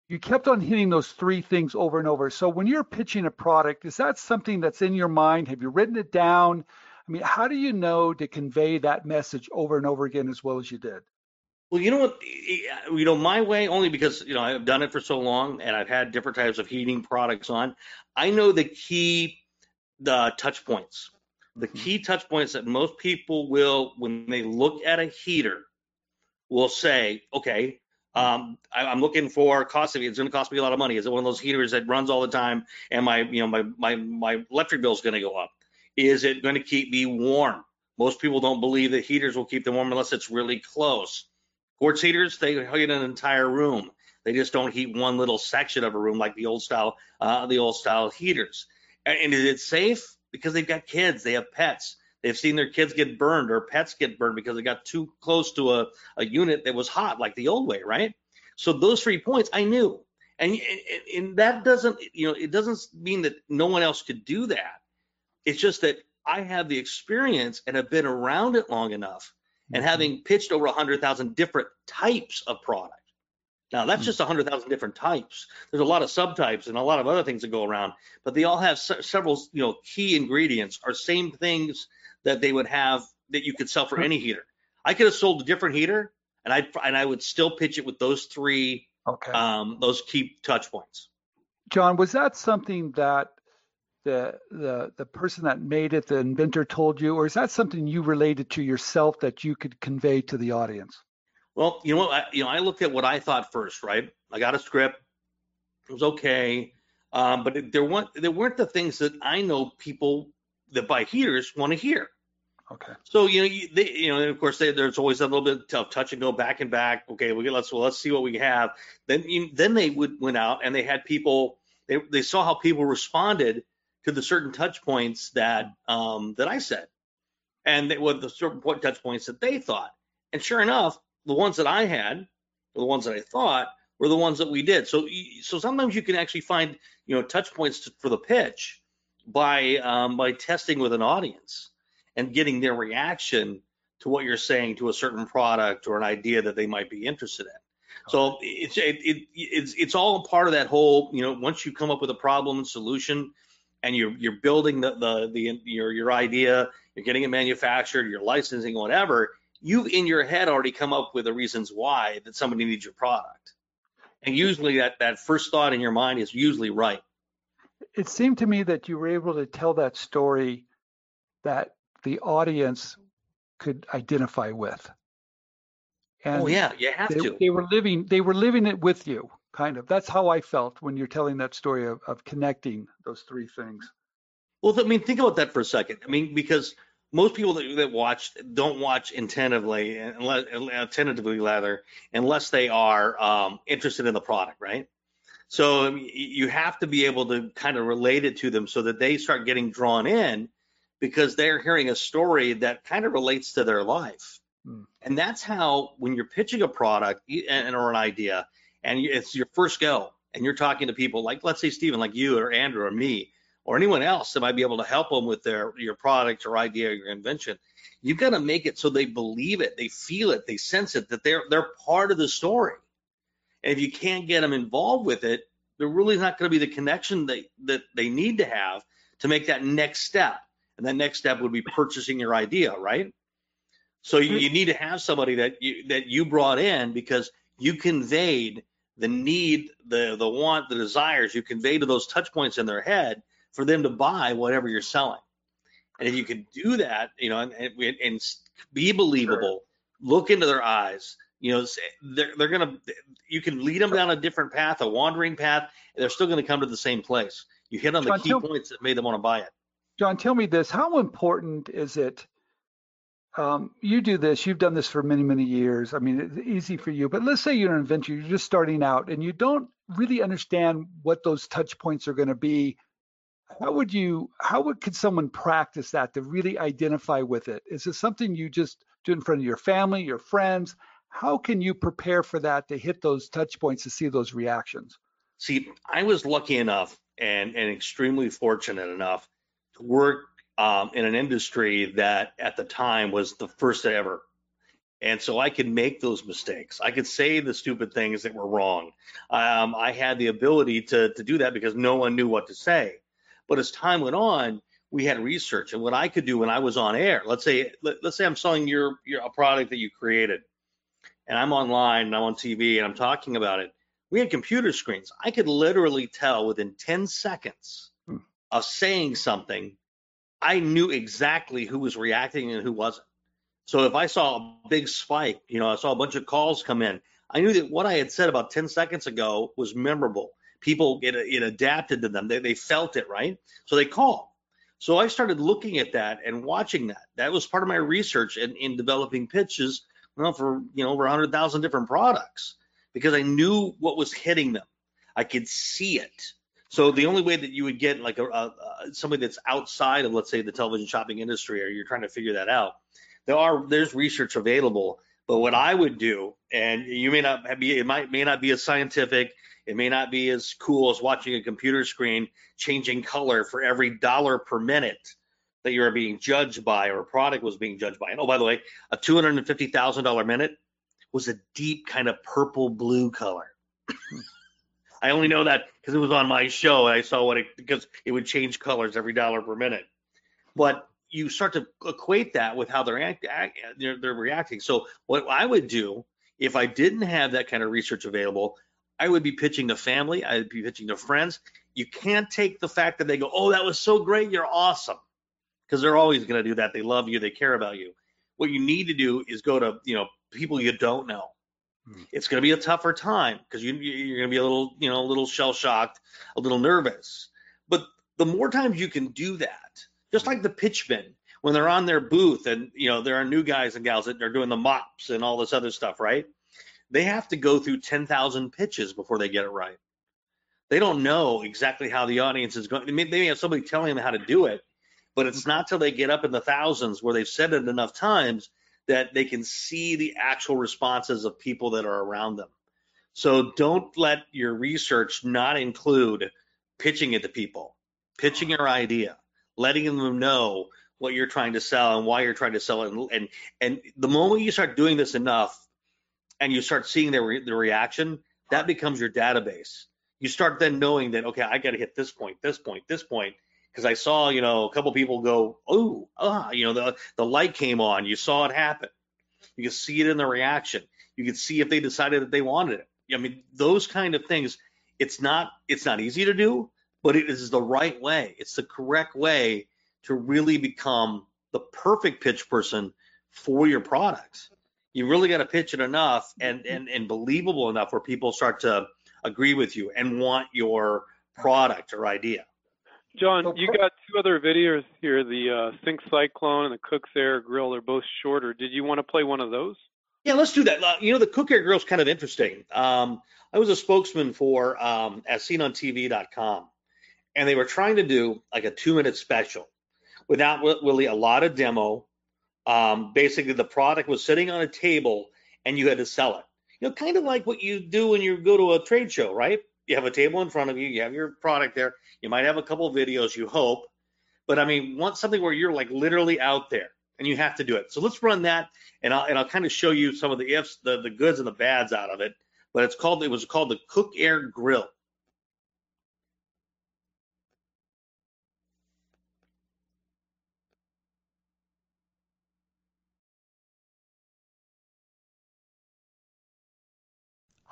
You kept on hitting those three things over and over. So when you're pitching a product, is that something that's in your mind? Have you written it down? I mean, how do you know to convey that message over and over again as well as you did? Well, you know what? You know, my way only because you know I've done it for so long and I've had different types of heating products on. I know the key, the touch points, the mm-hmm. key touch points that most people will, when they look at a heater, will say, okay, um, I, am looking for cost of. It's going to cost me a lot of money. Is it one of those heaters that runs all the time and my, you know, my my my electric bill is going to go up? Is it going to keep me warm? Most people don't believe that heaters will keep them warm unless it's really close. Quartz heaters, they heat an entire room. They just don't heat one little section of a room like the old style, uh, the old style heaters. And, and is it safe? Because they've got kids, they have pets. They've seen their kids get burned or pets get burned because they got too close to a, a unit that was hot, like the old way, right? So those three points I knew. And, and, that doesn't, you know, it doesn't mean that no one else could do that. It's just that I have the experience and have been around it long enough and mm-hmm. having pitched over 100,000 different types of product. Now that's mm. just 100,000 different types. There's a lot of subtypes and a lot of other things that go around, but they all have se- several, you know, key ingredients are same things that they would have that you could sell for any heater. I could have sold a different heater, and I and I would still pitch it with those three, okay, um, those key touch points. John, was that something that the the the person that made it, the inventor, told you, or is that something you related to yourself that you could convey to the audience? Well, you know what, I, you know, I looked at what I thought first, right? I got a script, it was okay, um, but it, there weren't there weren't the things that I know people that buy heaters want to hear. Okay. So you know, you, they, you know, of course, they, there's always a little bit of touch and go back and back. Okay, we get let's well, let's see what we have. Then you, then they would went out and they had people. They they saw how people responded to the certain touch points that um, that I said, and they, what the certain point touch points that they thought. And sure enough, the ones that I had, the ones that I thought, were the ones that we did. So so sometimes you can actually find you know touch points to, for the pitch by um, by testing with an audience and getting their reaction to what you're saying to a certain product or an idea that they might be interested in. So it's it, it, it's it's all part of that whole you know once you come up with a problem and solution and you're you're building the the, the your your idea you're getting it manufactured you're licensing whatever you've in your head already come up with the reasons why that somebody needs your product And usually that, that first thought in your mind is usually right. It seemed to me that you were able to tell that story that the audience could identify with. And oh yeah, you have they, to. They were living they were living it with you, kind of. That's how I felt when you're telling that story of, of connecting those three things. Well, I mean, think about that for a second. I mean, because most people that, that watch don't watch attentively, unless, attentively rather, unless they are um, interested in the product, right? So I mean, you have to be able to kind of relate it to them so that they start getting drawn in because they're hearing a story that kind of relates to their life. Hmm. And that's how, when you're pitching a product and or an idea, and it's your first go, and you're talking to people like, let's say Stephen, like you or Andrew or me, or anyone else that might be able to help them with their your product or idea or your invention, you've got to make it so they believe it, they feel it, they sense it, that they're they're part of the story. And if you can't get them involved with it, there really is not going to be the connection they, that they need to have to make that next step. And that next step would be purchasing your idea, right? So you, mm-hmm. you need to have somebody that you that you brought in because you conveyed the need, the the want, the desires. You conveyed to those touch points in their head for them to buy whatever you're selling. And if you can do that, you know, and, and, and be believable, sure. look into their eyes, you know, they're, they're to, you can lead them down a different path, a wandering path, and they're still going to come to the same place. You hit on the key points that made them want to buy it. John, tell me this. How important is it? Um, you do this, you've done this for many, many years. I mean, it's easy for you, but let's say you're an inventor, you're just starting out and you don't really understand what those touch points are going to be how would you how would could someone practice that to really identify with it is it something you just do in front of your family your friends how can you prepare for that to hit those touch points to see those reactions see i was lucky enough and and extremely fortunate enough work um, in an industry that at the time was the first ever and so I could make those mistakes. I could say the stupid things that were wrong. Um, I had the ability to to do that because no one knew what to say. But as time went on, we had research and what I could do when I was on air. Let's say let, us say I'm selling your, your a product that you created, and I'm online and I'm on TV and I'm talking about it. We had computer screens. I could literally tell within 10 seconds. Of saying something, I knew exactly who was reacting and who wasn't. So if I saw a big spike, you know, I saw a bunch of calls come in, I knew that what I had said about 10 seconds ago was memorable people it, it adapted to them. They, they felt it, right? So they call. So I started looking at that and watching that. That was part of my research in, in developing pitches, well, for you know over 100,000 different products because I knew what was hitting them. I could see it. So the only way that you would get like a, a, a somebody that's outside of let's say the television shopping industry, or you're trying to figure that out, there are there's research available. But what I would do, and you may not be, it might may not be as scientific, it may not be as cool as watching a computer screen changing color for every dollar per minute that you are being judged by or a product was being judged by. And oh, by the way, a $250,000 minute was a deep kind of purple blue color. I only know that because it was on my show and I saw what it because it would change colors every dollar per minute. But you start to equate that with how they're, act, act, they're, they're reacting. So what I would do if I didn't have that kind of research available, I would be pitching to family. I would be pitching to friends. You can't take the fact that they go, "Oh, that was so great, you're awesome," because they're always going to do that. They love you, they care about you. What you need to do is go to you know people you don't know. It's going to be a tougher time because you, you're going to be a little you know a little shell shocked, a little nervous. But the more times you can do that, just like the pitchmen when they're on their booth and you know there are new guys and gals that are doing the mops and all this other stuff, right? they have to go through 10,000 pitches before they get it right. They don't know exactly how the audience is going. They may, they may have somebody telling them how to do it, but it's not till they get up in the thousands where they've said it enough times that they can see the actual responses of people that are around them. So don't let your research not include pitching it to people, pitching your idea, letting them know what you're trying to sell and why you're trying to sell it. And, and, and the moment you start doing this enough, and you start seeing their re- the reaction, that becomes your database. You start then knowing that okay, I got to hit this point, this point, this point, because I saw you know a couple people go, oh, ah, you know the the light came on, you saw it happen. You can see it in the reaction. You can see if they decided that they wanted it. I mean, those kind of things. It's not it's not easy to do, but it is the right way. It's the correct way to really become the perfect pitch person for your products. You really got to pitch it enough and, and and believable enough where people start to agree with you and want your product or idea. John, you got two other videos here, the uh, Sink Cyclone and the Cook's Air Grill. They're both shorter. Did you want to play one of those? Yeah, let's do that. Uh, you know, the Cook Air Grill is kind of interesting. Um, I was a spokesman for um, as seen on TV.com, and they were trying to do like a two minute special without really a lot of demo. Um, basically, the product was sitting on a table and you had to sell it. You know, kind of like what you do when you go to a trade show, right? You have a table in front of you, you have your product there, you might have a couple videos, you hope. But I mean, want something where you're like literally out there and you have to do it. So let's run that and I'll and I'll kind of show you some of the ifs, the, the goods and the bads out of it. But it's called it was called the Cook Air Grill.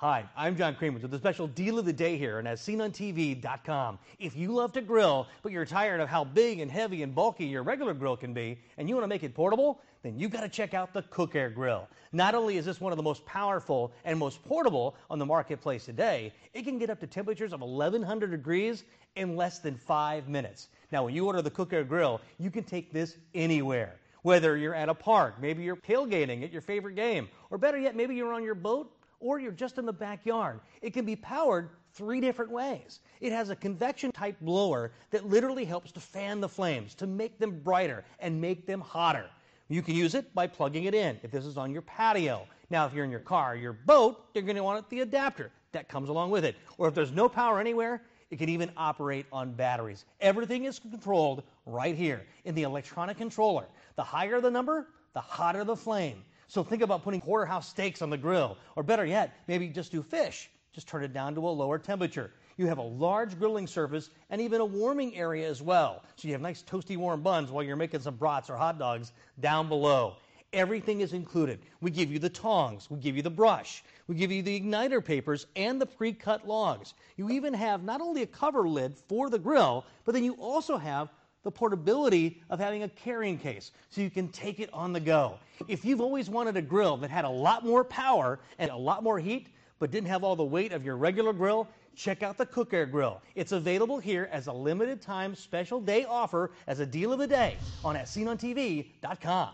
Hi, I'm John Cremeans with the special deal of the day here and as seen on TV.com. If you love to grill, but you're tired of how big and heavy and bulky your regular grill can be, and you want to make it portable, then you've got to check out the Cook Air Grill. Not only is this one of the most powerful and most portable on the marketplace today, it can get up to temperatures of 1100 degrees in less than five minutes. Now, when you order the Cook Air Grill, you can take this anywhere. Whether you're at a park, maybe you're tailgating at your favorite game, or better yet, maybe you're on your boat or you're just in the backyard. It can be powered three different ways. It has a convection type blower that literally helps to fan the flames, to make them brighter and make them hotter. You can use it by plugging it in if this is on your patio. Now, if you're in your car or your boat, you're going to want the adapter that comes along with it. Or if there's no power anywhere, it can even operate on batteries. Everything is controlled right here in the electronic controller. The higher the number, the hotter the flame. So think about putting porterhouse steaks on the grill, or better yet, maybe just do fish. Just turn it down to a lower temperature. You have a large grilling surface and even a warming area as well. So you have nice toasty warm buns while you're making some brats or hot dogs down below. Everything is included. We give you the tongs, we give you the brush, we give you the igniter papers and the pre cut logs. You even have not only a cover lid for the grill, but then you also have the portability of having a carrying case so you can take it on the go. If you've always wanted a grill that had a lot more power and a lot more heat, but didn't have all the weight of your regular grill, check out the Cook Air Grill. It's available here as a limited time special day offer as a deal of the day on AsSeenOnTV.com.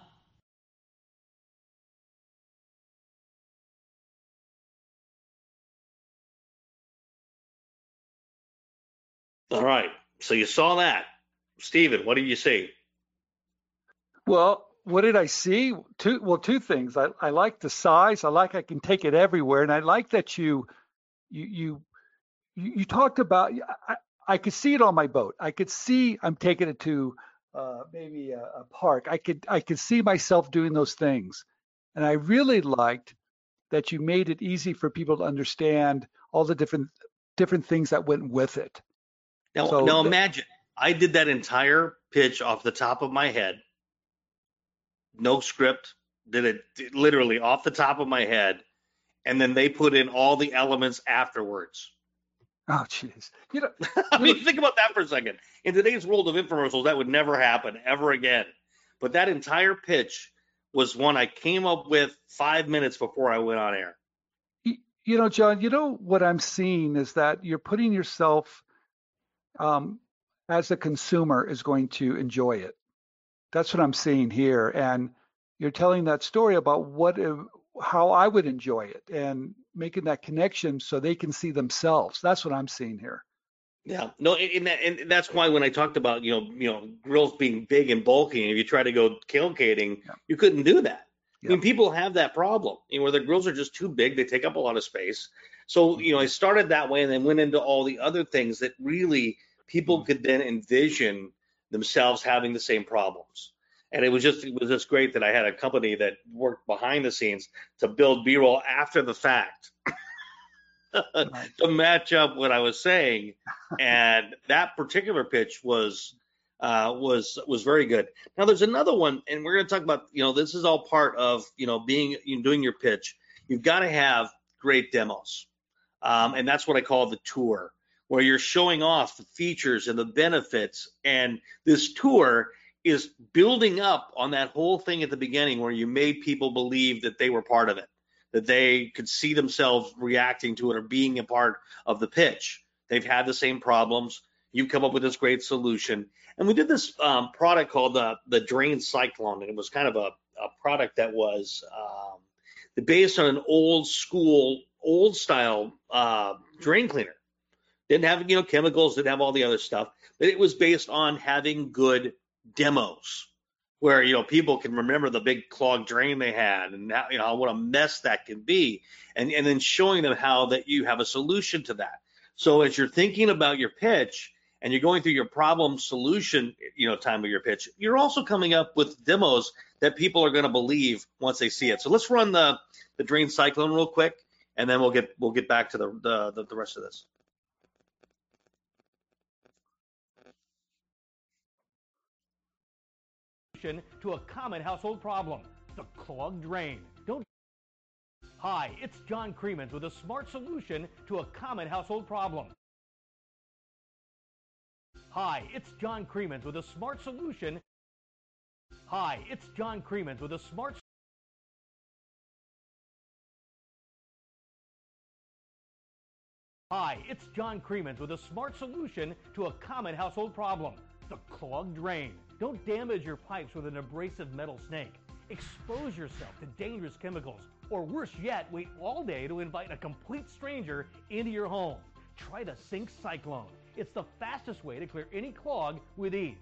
All right. So you saw that. Stephen, what do you see? Well, what did I see? Two well, two things. I, I like the size. I like I can take it everywhere, and I like that you you you you talked about. I, I could see it on my boat. I could see I'm taking it to uh, maybe a, a park. I could I could see myself doing those things, and I really liked that you made it easy for people to understand all the different different things that went with it. Now, so now imagine I did that entire pitch off the top of my head, no script, did it literally off the top of my head, and then they put in all the elements afterwards. Oh, jeez. You know, I mean, think about that for a second. In today's world of infomercials, that would never happen ever again. But that entire pitch was one I came up with five minutes before I went on air. You know, John, you know what I'm seeing is that you're putting yourself um, as a consumer is going to enjoy it. That's what I'm seeing here. And you're telling that story about what uh, how I would enjoy it and making that connection so they can see themselves. That's what I'm seeing here. Yeah, no, and, and that's why when I talked about you know you know grills being big and bulky, and if you try to go tailgating, yeah. you couldn't do that. Yeah. I mean, people have that problem, you know, where their grills are just too big; they take up a lot of space. So mm-hmm. you know, I started that way, and then went into all the other things that really people hmm. could then envision themselves having the same problems. And it was just it was just great that I had a company that worked behind the scenes to build B-roll after the fact to match up what I was saying. And that particular pitch was uh, was was very good. Now there's another one, and we're going to talk about you know this is all part of you know being you know, doing your pitch. You've got to have great demos. Um, and that's what I call the tour, where you're showing off the features and the benefits. And this tour is building up on that whole thing at the beginning where you made people believe that they were part of it, that they could see themselves reacting to it or being a part of the pitch. They've had the same problems. You've come up with this great solution. And we did this um, product called the, the Drain Cyclone, and it was kind of a, a product that was um, based on an old school, old style uh, drain cleaner. Didn't have you know chemicals, didn't have all the other stuff, but it was based on having good demos where you know people can remember the big clogged drain they had and how, you know what a mess that can be and and then showing them how that you have a solution to that. So as you're thinking about your pitch and you're going through your problem solution you know time of your pitch you're also coming up with demos that people are going to believe once they see it. So let's run the the drain cyclone real quick and then we'll get we'll get back to the the, the rest of this to a common household problem, the clogged drain. Don't Hi, it's John Cremeans with a smart solution to a common household problem. Hi, it's John Cremeans with a smart solution. Hi, it's John Cremeans with a smart Hi, it's John Cremeans with a smart solution to a common household problem, the clogged drain. Don't damage your pipes with an abrasive metal snake. Expose yourself to dangerous chemicals, or worse yet, wait all day to invite a complete stranger into your home. Try the Sink Cyclone. It's the fastest way to clear any clog with ease.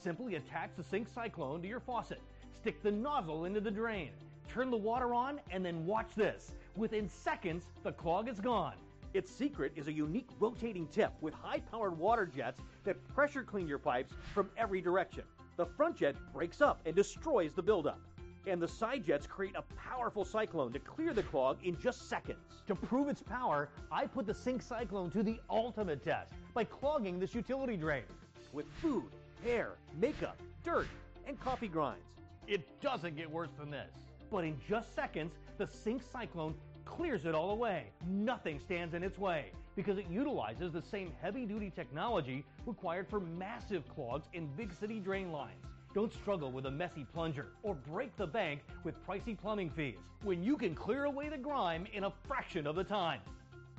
Simply attach the Sink Cyclone to your faucet. Stick the nozzle into the drain. Turn the water on and then watch this. Within seconds, the clog is gone. Its secret is a unique rotating tip with high-powered water jets that pressure clean your pipes from every direction. The front jet breaks up and destroys the buildup. And the side jets create a powerful cyclone to clear the clog in just seconds. To prove its power, I put the Sink Cyclone to the ultimate test by clogging this utility drain with food, hair, makeup, dirt, and coffee grinds. It doesn't get worse than this. But in just seconds, the Sink Cyclone clears it all away. Nothing stands in its way because it utilizes the same heavy duty technology required for massive clogs in big city drain lines. Don't struggle with a messy plunger or break the bank with pricey plumbing fees when you can clear away the grime in a fraction of the time.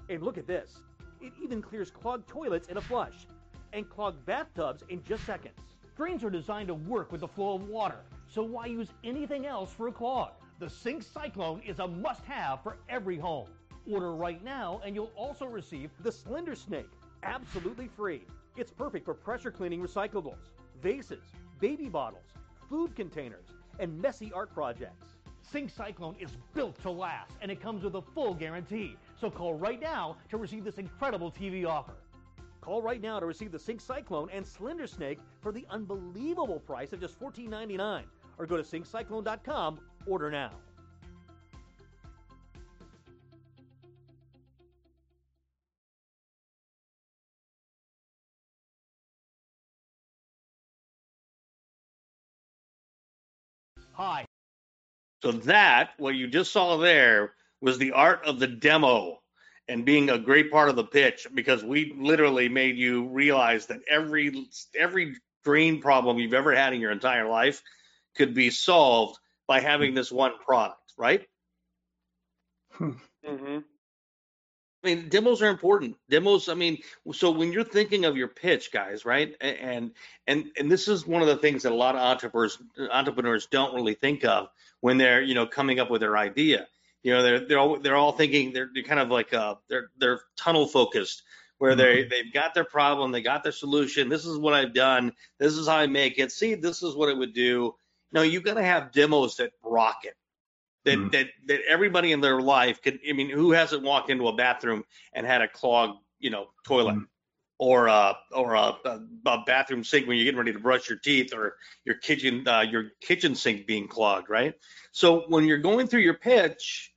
And look at this it even clears clogged toilets in a flush and clogged bathtubs in just seconds. Drains are designed to work with the flow of water, so why use anything else for a clog? The Sink Cyclone is a must have for every home. Order right now and you'll also receive the Slender Snake, absolutely free. It's perfect for pressure cleaning recyclables, vases, baby bottles, food containers, and messy art projects. Sink Cyclone is built to last and it comes with a full guarantee. So call right now to receive this incredible TV offer. Call right now to receive the Sink Cyclone and Slender Snake for the unbelievable price of just $14.99 or go to sinkcyclone.com, order now. Hi. So that, what you just saw there, was the art of the demo and being a great part of the pitch because we literally made you realize that every every drain problem you've ever had in your entire life could be solved by having this one product, right? Mm-hmm. I mean, demos are important. Demos, I mean, so when you're thinking of your pitch, guys, right? And and and this is one of the things that a lot of entrepreneurs entrepreneurs don't really think of when they're, you know, coming up with their idea. You know, they're they're all they're all thinking they're, they're kind of like uh they're they're tunnel focused where they Mm-hmm. they've got their problem, they got their solution. This is what I've done. This is how I make it. See, this is what it would do. No, you've got to have demos that rock it that Mhm. that that everybody in their life could. I mean, who hasn't walked into a bathroom and had a clogged, you know, toilet, Mhm. or a or a, a, a bathroom sink when you're getting ready to brush your teeth, or your kitchen uh, your kitchen sink being clogged, right? So when you're going through your pitch,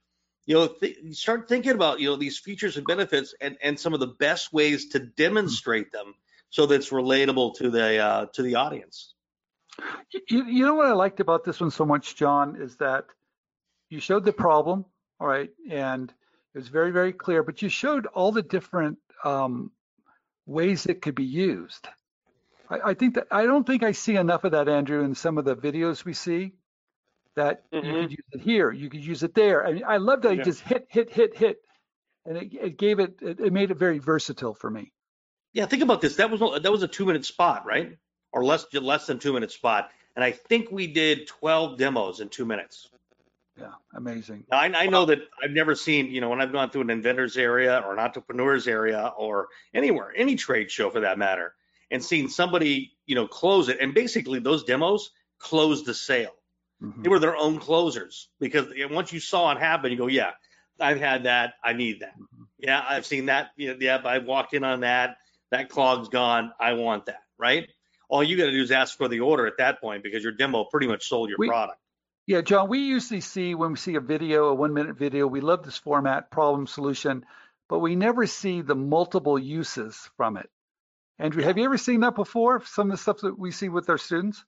you know, th- start thinking about you know these features and benefits and and some of the best ways to demonstrate them so that's relatable to the uh, to the audience. You, you know what I liked about this one so much, John, is that you showed the problem, all right, and It was very, very clear, but you showed all the different um, ways it could be used. I, I, think that I don't think I see enough of that, Andrew, in some of the videos we see. That mm-hmm. you could use it here, you could use it there. I mean, I love that yeah. you just hit, hit, hit, hit, and it, it gave it, it, it made it very versatile for me. Yeah, think about this. That was that was a two minute spot, right? Or less less than two minute spot, and I think we did 12 demos in two minutes. Yeah, amazing. Now, I, I know that I've never seen, you know, when I've gone through an inventors area or an entrepreneurs area or anywhere, any trade show for that matter, and seen somebody, you know, close it. And basically, those demos closed the sale. Mm-hmm. They were their own closers because once you saw it happen, you go, yeah, I've had that. I need that. Mm-hmm. Yeah, I've seen that. Yeah, yeah, I walked in on that. That clog's gone. I want that. Right. All you got to do is ask for the order at that point because your demo pretty much sold your we, product. Yeah, John, we usually see when we see a video, a one minute video, we love this format, problem solution, but we never see the multiple uses from it. Andrew, have you ever seen that before? Some of the stuff that we see with our students?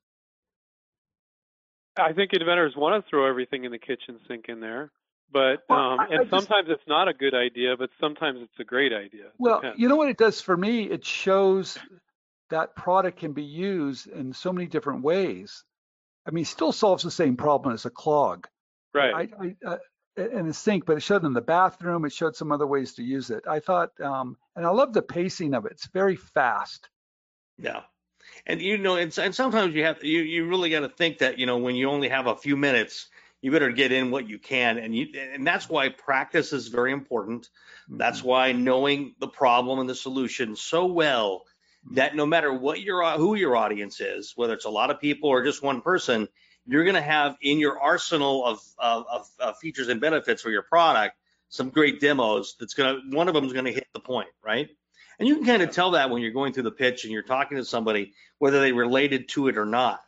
I think inventors want to throw everything in the kitchen sink in there, but well, um, and I sometimes just, it's not a good idea, but sometimes it's a great idea. Well, Depends. you know what it does for me? It shows that product can be used in so many different ways I mean, still solves the same problem as a clog. Right. I, I, uh, in a sink, but it showed in the bathroom. It showed some other ways to use it. I thought, um, and I love the pacing of it. It's very fast. Yeah. And you know, and, and sometimes you have you you really got to think that you know when you only have a few minutes, you better get in what you can, and you and that's why practice is very important. Mm-hmm. That's why knowing the problem and the solution so well that no matter what your uh, who your audience is, whether it's a lot of people or just one person, you're going to have in your arsenal of, of, of, features and benefits for your product some great demos. That's going to one of them is going to hit the point, right? And you can kind of tell that when you're going through the pitch and you're talking to somebody whether they related to it or not.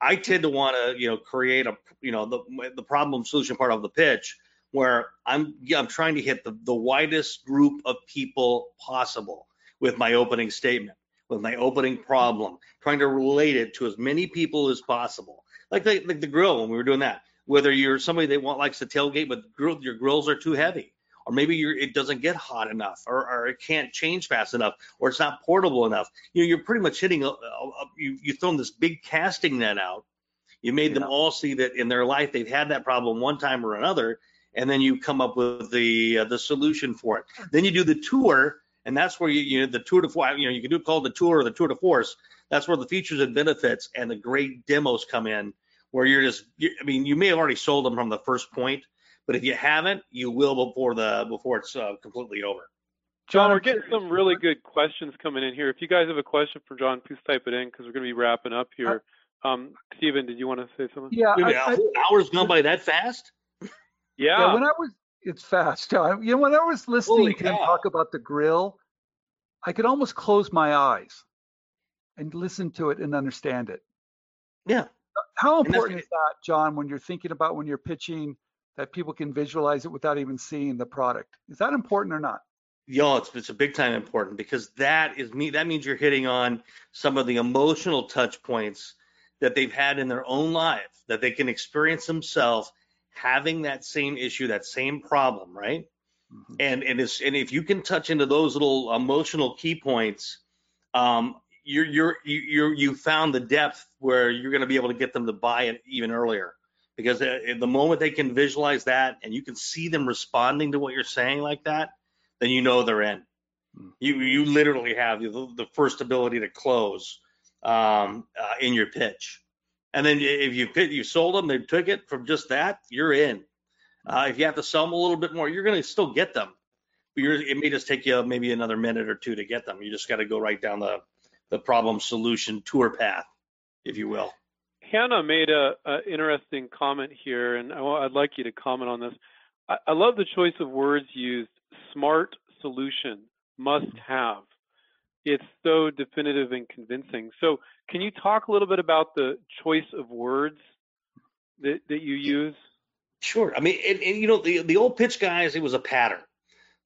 I tend to want to you know create a you know the the problem solution part of the pitch where I'm I'm trying to hit the, the widest group of people possible with my opening statement with my opening problem, trying to relate it to as many people as possible. Like the, like the grill when we were doing that. Whether you're somebody that want, likes to tailgate, but grill, your grills are too heavy, or maybe it doesn't get hot enough, or, or, it can't change fast enough, or it's not portable enough. You know, you're pretty much hitting a, a, a you you thrown this big casting net out. You made yeah. them all see that in their life they've had that problem one time or another, and then you come up with the uh, the solution for it. Then you do the tour and that's where you, you know, the tour de force, you know, you can do called the tour or the tour de force. That's where the features and benefits and the great demos come in, where you're just, you, I mean, you may have already sold them from the first point, but if you haven't, you will before the before it's uh, completely over. John, we're getting some really good questions coming in here. If you guys have a question for John, please type it in because we're going to be wrapping up here. Um, Stephen, did you want to say something? Yeah, I, I, hours gone by that fast. Yeah. yeah. When I was it's fast. You know, when I was listening Holy to cow. him talk about the grill, I could almost close my eyes and listen to it and understand it. Yeah. How important is that, John, when you're thinking about when you're pitching that people can visualize it without even seeing the product? Is that important or not? Yo, it's, it's a big time important because that is me. That means you're hitting on some of the emotional touch points that they've had in their own life that they can experience themselves having that same issue, that same problem, right? Mm-hmm. And and and if you can touch into those little emotional key points, um, you're you're you you're, you found the depth where you're going to be able to get them to buy it even earlier. Because uh, the moment they can visualize that and you can see them responding to what you're saying like that, then you know they're in. Mm-hmm. You you literally have the, the first ability to close um, uh, in your pitch. And then if you you sold them, they took it from just that, you're in. Uh, if you have to sell them a little bit more, you're going to still get them. But it may just take you maybe another minute or two to get them. You just got to go right down the the problem solution tour path, if you will. Hannah made a, a interesting comment here, and I, would like you to comment on this. I, I love the choice of words used: smart solution, must have. It's so definitive and convincing. So, can you talk a little bit about the choice of words that, that you use? Sure. I mean, and, and, you know, the the old pitch guys, it was a pattern.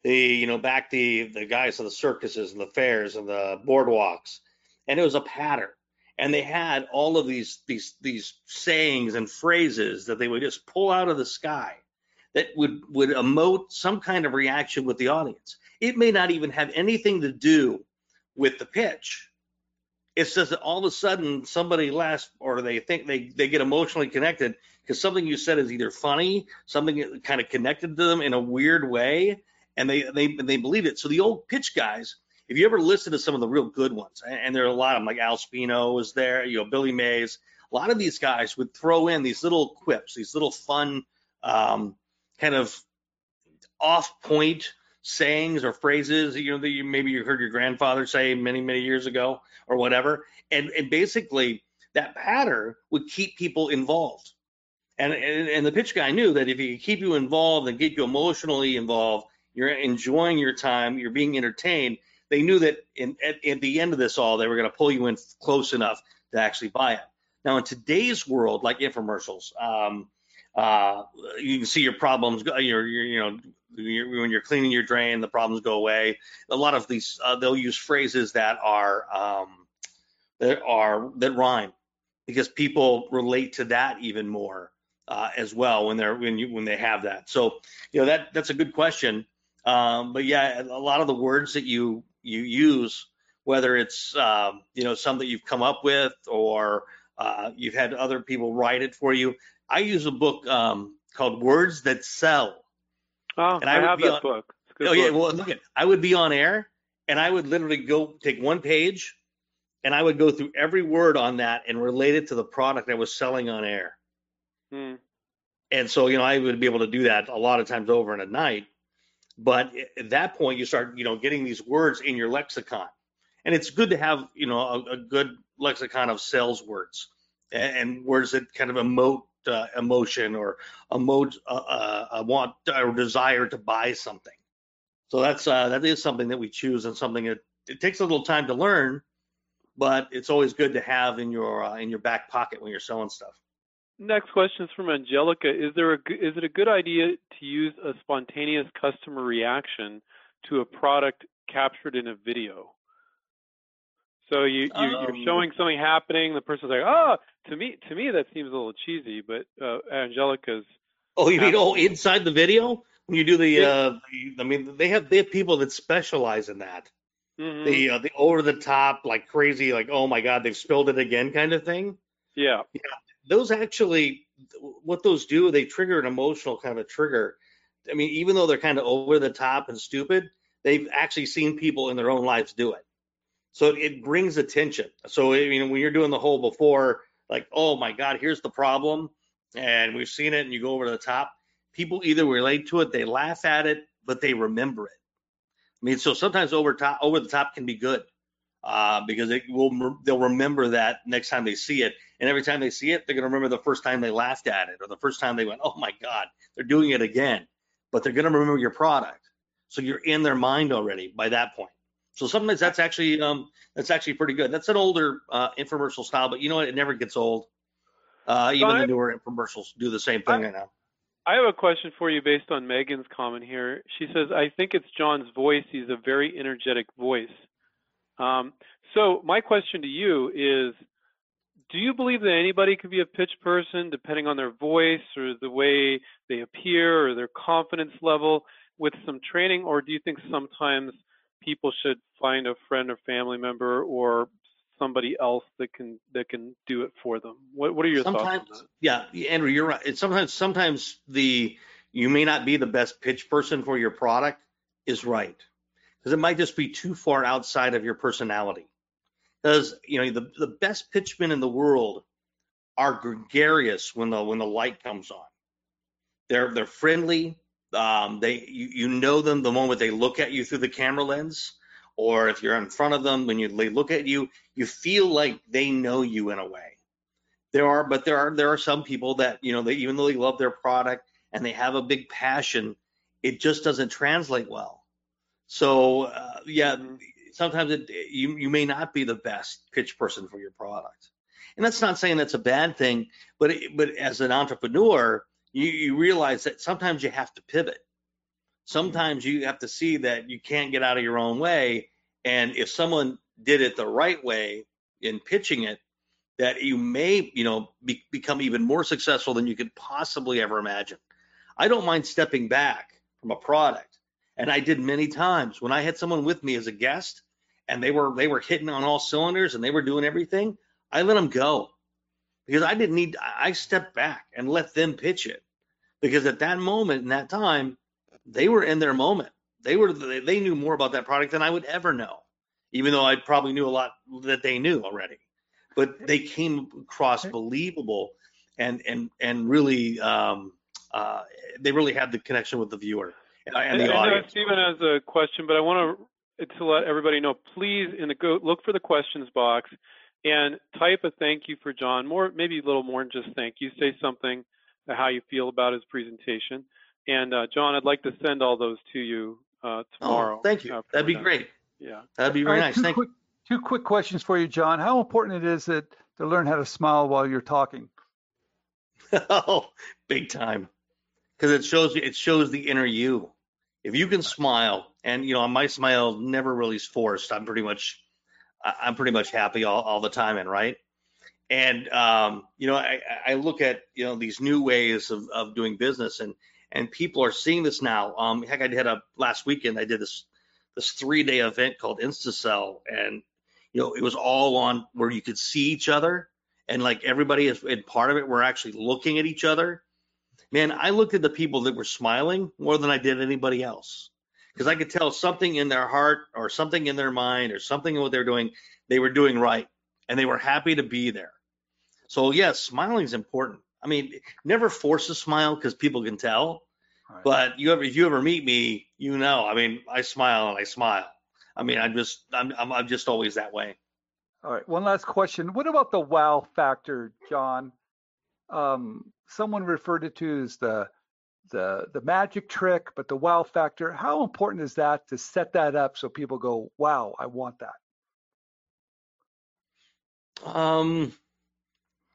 The you know back the the guys of the circuses and the fairs and the boardwalks, and it was a pattern. And they had all of these these these sayings and phrases that they would just pull out of the sky. that would would emote some kind of reaction with the audience. It may not even have anything to do with the pitch. It's just that all of a sudden somebody laughs or they think they they get emotionally connected because something you said is either funny, something kind of connected to them in a weird way, and they they they believe it. So the old pitch guys, if you ever listen to some of the real good ones, and there are a lot of them, like Al Spino was there, you know, Billy Mays, a lot of these guys would throw in these little quips, these little fun um, kind of off-point sayings or phrases, you know, that you maybe you heard your grandfather say many many years ago or whatever, and and basically that pattern would keep people involved. And, and, and the pitch guy knew that if he could keep you involved and get you emotionally involved, you're enjoying your time, you're being entertained. They knew that in, at, at the end of this all, they were going to pull you in close enough to actually buy it. Now, in today's world, like infomercials, um, uh, you can see your problems. Your, your you know, you're, when you're cleaning your drain, the problems go away. A lot of these, uh, they'll use phrases that are um, that are that rhyme because people relate to that even more uh, as well when they're when you when they have that. So you know that that's a good question. Um, but yeah, a lot of the words that you you use, whether it's um, you know some that you've come up with or uh, you've had other people write it for you. I use a book um, called Words That Sell. Oh, and I, I have that on, book. oh book. yeah, well look at I would be on air and I would literally go take one page and I would go through every word on that and relate it to the product I was selling on air. Hmm. And so, you know, I would be able to do that a lot of times over in a night. But at that point, you start, you know, getting these words in your lexicon. And it's good to have, you know, a, a good lexicon of sales words and, and, words that kind of emote uh, emotion or emote uh, uh, a want or desire to buy something. So that's uh, that is something that we choose and something that it takes a little time to learn, but it's always good to have in your uh, in your back pocket when you're selling stuff. Next question is from Angelica. Is there a is it a good idea to use a spontaneous customer reaction to a product captured in a video? So you, you um, you're showing something happening. The person's like, "Oh, to me to me that seems a little cheesy." But uh, Angelica's. Oh, you mean oh inside the video when you do the? Yeah. Uh, the, I mean, they have they have people that specialize in that. Mm-hmm. The uh, the over the top like crazy like oh my god they've spilled it again kind of thing. Yeah. Yeah those actually what those do they trigger an emotional kind of a trigger i mean even though they're kind of over the top and stupid they've actually seen people in their own lives do it so it brings attention so i mean when you're doing the whole before like oh my god here's the problem and we've seen it and you go over to the top people either relate to it they laugh at it but they remember it i mean so sometimes over top over the top can be good uh, because it will they'll remember that next time they see it and every time they see it, they're going to remember the first time they laughed at it or the first time they went, oh my God, they're doing it again. But they're going to remember your product. So you're in their mind already by that point. So sometimes that's actually um, that's actually pretty good. That's an older uh, infomercial style, but you know what? It never gets old. Uh, even the newer infomercials do the same thing I, right now. I have a question for you based on Megan's comment here. She says, I think it's John's voice. He's a very energetic voice. Um, so my question to you is, do you believe that anybody can be a pitch person depending on their voice or the way they appear or their confidence level with some training or do you think sometimes people should find a friend or family member or somebody else that can that can do it for them what, what are your sometimes, thoughts yeah andrew you're right it's sometimes sometimes the you may not be the best pitch person for your product is right because it might just be too far outside of your personality because you know the, the best pitchmen in the world are gregarious when the when the light comes on. They're they're friendly. Um, they you, you know them the moment they look at you through the camera lens, or if you're in front of them when you they look at you, you feel like they know you in a way. There are, but there are there are some people that you know they even though they love their product and they have a big passion, it just doesn't translate well. So uh, yeah, sometimes it, you you may not be the best pitch person for your product, and that's not saying that's a bad thing. But it, but as an entrepreneur, you you realize that sometimes you have to pivot. Mm-hmm. Sometimes you have to see that you can't get out of your own way, and if someone did it the right way in pitching it, that you may you know be, become even more successful than you could possibly ever imagine. I don't mind stepping back from a product. And I did many times when I had someone with me as a guest and they were they were hitting on all cylinders and they were doing everything, I let them go. Because I didn't need I stepped back and let them pitch it. Because at that moment in that time, they were in their moment. They were they knew more about that product than I would ever know. Even though I probably knew a lot that they knew already. But they came across believable and and and really um, uh, they really had the connection with the viewer and, and the I audience. know Stephen has a question, but I want to to let everybody know. Please, in the go look for the questions box and type a thank you for John. More, maybe a little more than just thank you. Say something how you feel about his presentation. And uh, John, I'd like to send all those to you uh, tomorrow. Oh, thank you. That'd be great. Yeah, that'd be very nice. Two Thank quick, two quick questions for you, John. How important it is it to learn how to smile while you're talking? oh, big time. Because it shows it shows the inner you. If you can smile, and you know, my smile never really is forced. I'm pretty much, I'm pretty much happy all, all the time, and right. And um, you know, I, I look at you know these new ways of, of doing business, and and people are seeing this now. Um, heck, I had a last weekend. I did this this three day event called InstaCell, and you know, it was all on where you could see each other and like everybody is in part of it we're actually looking at each other man i looked at the people that were smiling more than i did anybody else because i could tell something in their heart or something in their mind or something in what they're doing they were doing right and they were happy to be there so yes smiling is important i mean never force a smile because people can tell right. but you ever if you ever meet me you know i mean i smile and i smile i mean i'm just i'm, I'm, I'm just always that way all right, one last question. What about the wow factor, John? Um, someone referred it to as the the the magic trick, but the wow factor. How important is that to set that up so people go, "Wow, I want that"? Um.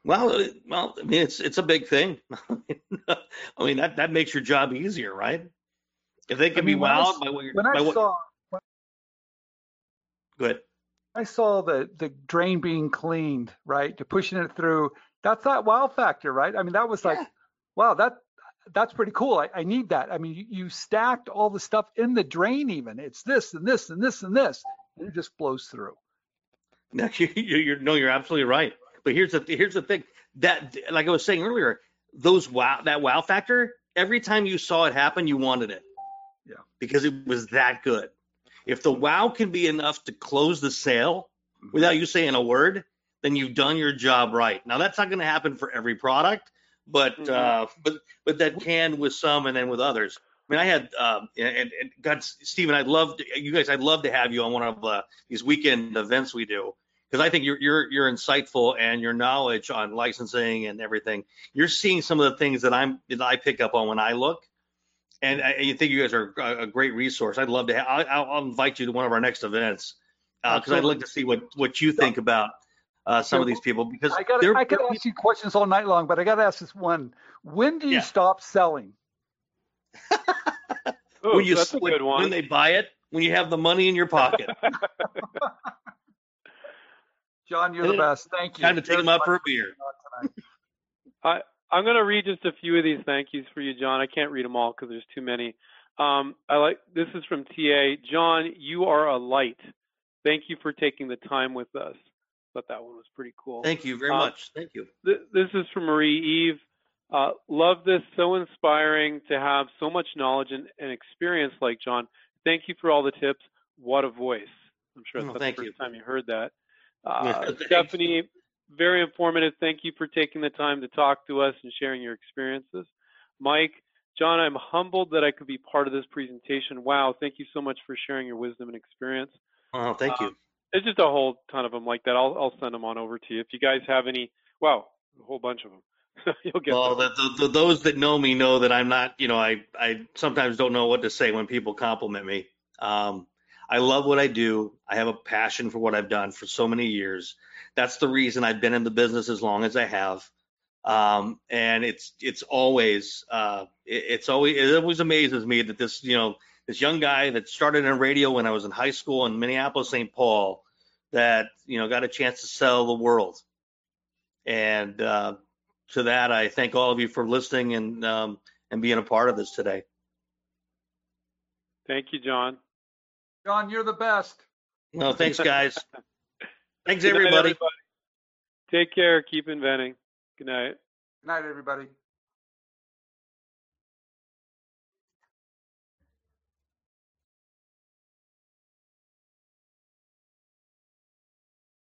Well, well, I mean, it's it's a big thing. I mean, that that makes your job easier, right? If they can I mean, be wowed I, by what you're. When I what, saw. When, good. I saw the the drain being cleaned, right? To pushing it through. That's that wow factor, right? I mean, that was like, yeah. wow, that that's pretty cool. I, I need that. I mean, you, you, stacked all the stuff in the drain, even. It's this and this and this and this, and it just blows through. No, you, you're no, you're absolutely right. But here's the here's the thing that, like I was saying earlier, those wow that wow factor. Every time you saw it happen, you wanted it. Yeah. Because it was that good. If the wow can be enough to close the sale mm-hmm. without you saying a word, then you've done your job right. Now that's not going to happen for every product, but mm-hmm. uh, but but that can with some and then with others. I mean, I had um, and, and God, Stephen, I'd love to, you guys. I'd love to have you on one of uh, these weekend events we do because I think you're you're you're insightful and your knowledge on licensing and everything. You're seeing some of the things that I'm that I pick up on when I look, and I, I think you guys are a great resource. I'd love to. Have, I'll, I'll invite you to one of our next events because uh, I'd like to see what what you think about uh, some of these people because I got I could ask you questions all night long, but I got to ask this one: When do you yeah. stop selling? Ooh, when you that's a good one. when they buy it, when you have the money in your pocket. John, you're the best. Thank you. Time to take them out for a beer. I I'm going to read just a few of these thank yous for you, John. I can't read them all because there's too many. Um, I like this is from TA. John, you are a light. Thank you for taking the time with us. Thought that one was pretty cool. Thank you very uh, much. Thank you. Th- this is from Marie Eve. Uh, love this. So inspiring to have so much knowledge and, and, experience like John. Thank you for all the tips. What a voice. I'm sure that's oh, the first you. time you heard that. Uh, Stephanie, very informative. Thank you for taking the time to talk to us and sharing your experiences. Mike, John, I'm humbled that I could be part of this presentation. Wow, thank you so much for sharing your wisdom and experience. Oh, thank you. Um, there's just a whole ton of them like that. I'll, I'll send them on over to you. If you guys have any, wow, a whole bunch of them. You'll get well, the, the, those that know me know that I'm not, you know, I, I sometimes don't know what to say when people compliment me. Um, I love what I do. I have a passion for what I've done for so many years. That's the reason I've been in the business as long as I have. Um, and it's it's always uh, it, it's always it always amazes me that this you know this young guy that started in radio when I was in high school in Minneapolis, St. Paul, that you know got a chance to sell the world. And uh, to that, I thank all of you for listening and um, and being a part of this today. Thank you, John. John, you're the best. No, thanks, guys. thanks, everybody. Night, everybody. Take care. Keep inventing. Good night. Good night, everybody.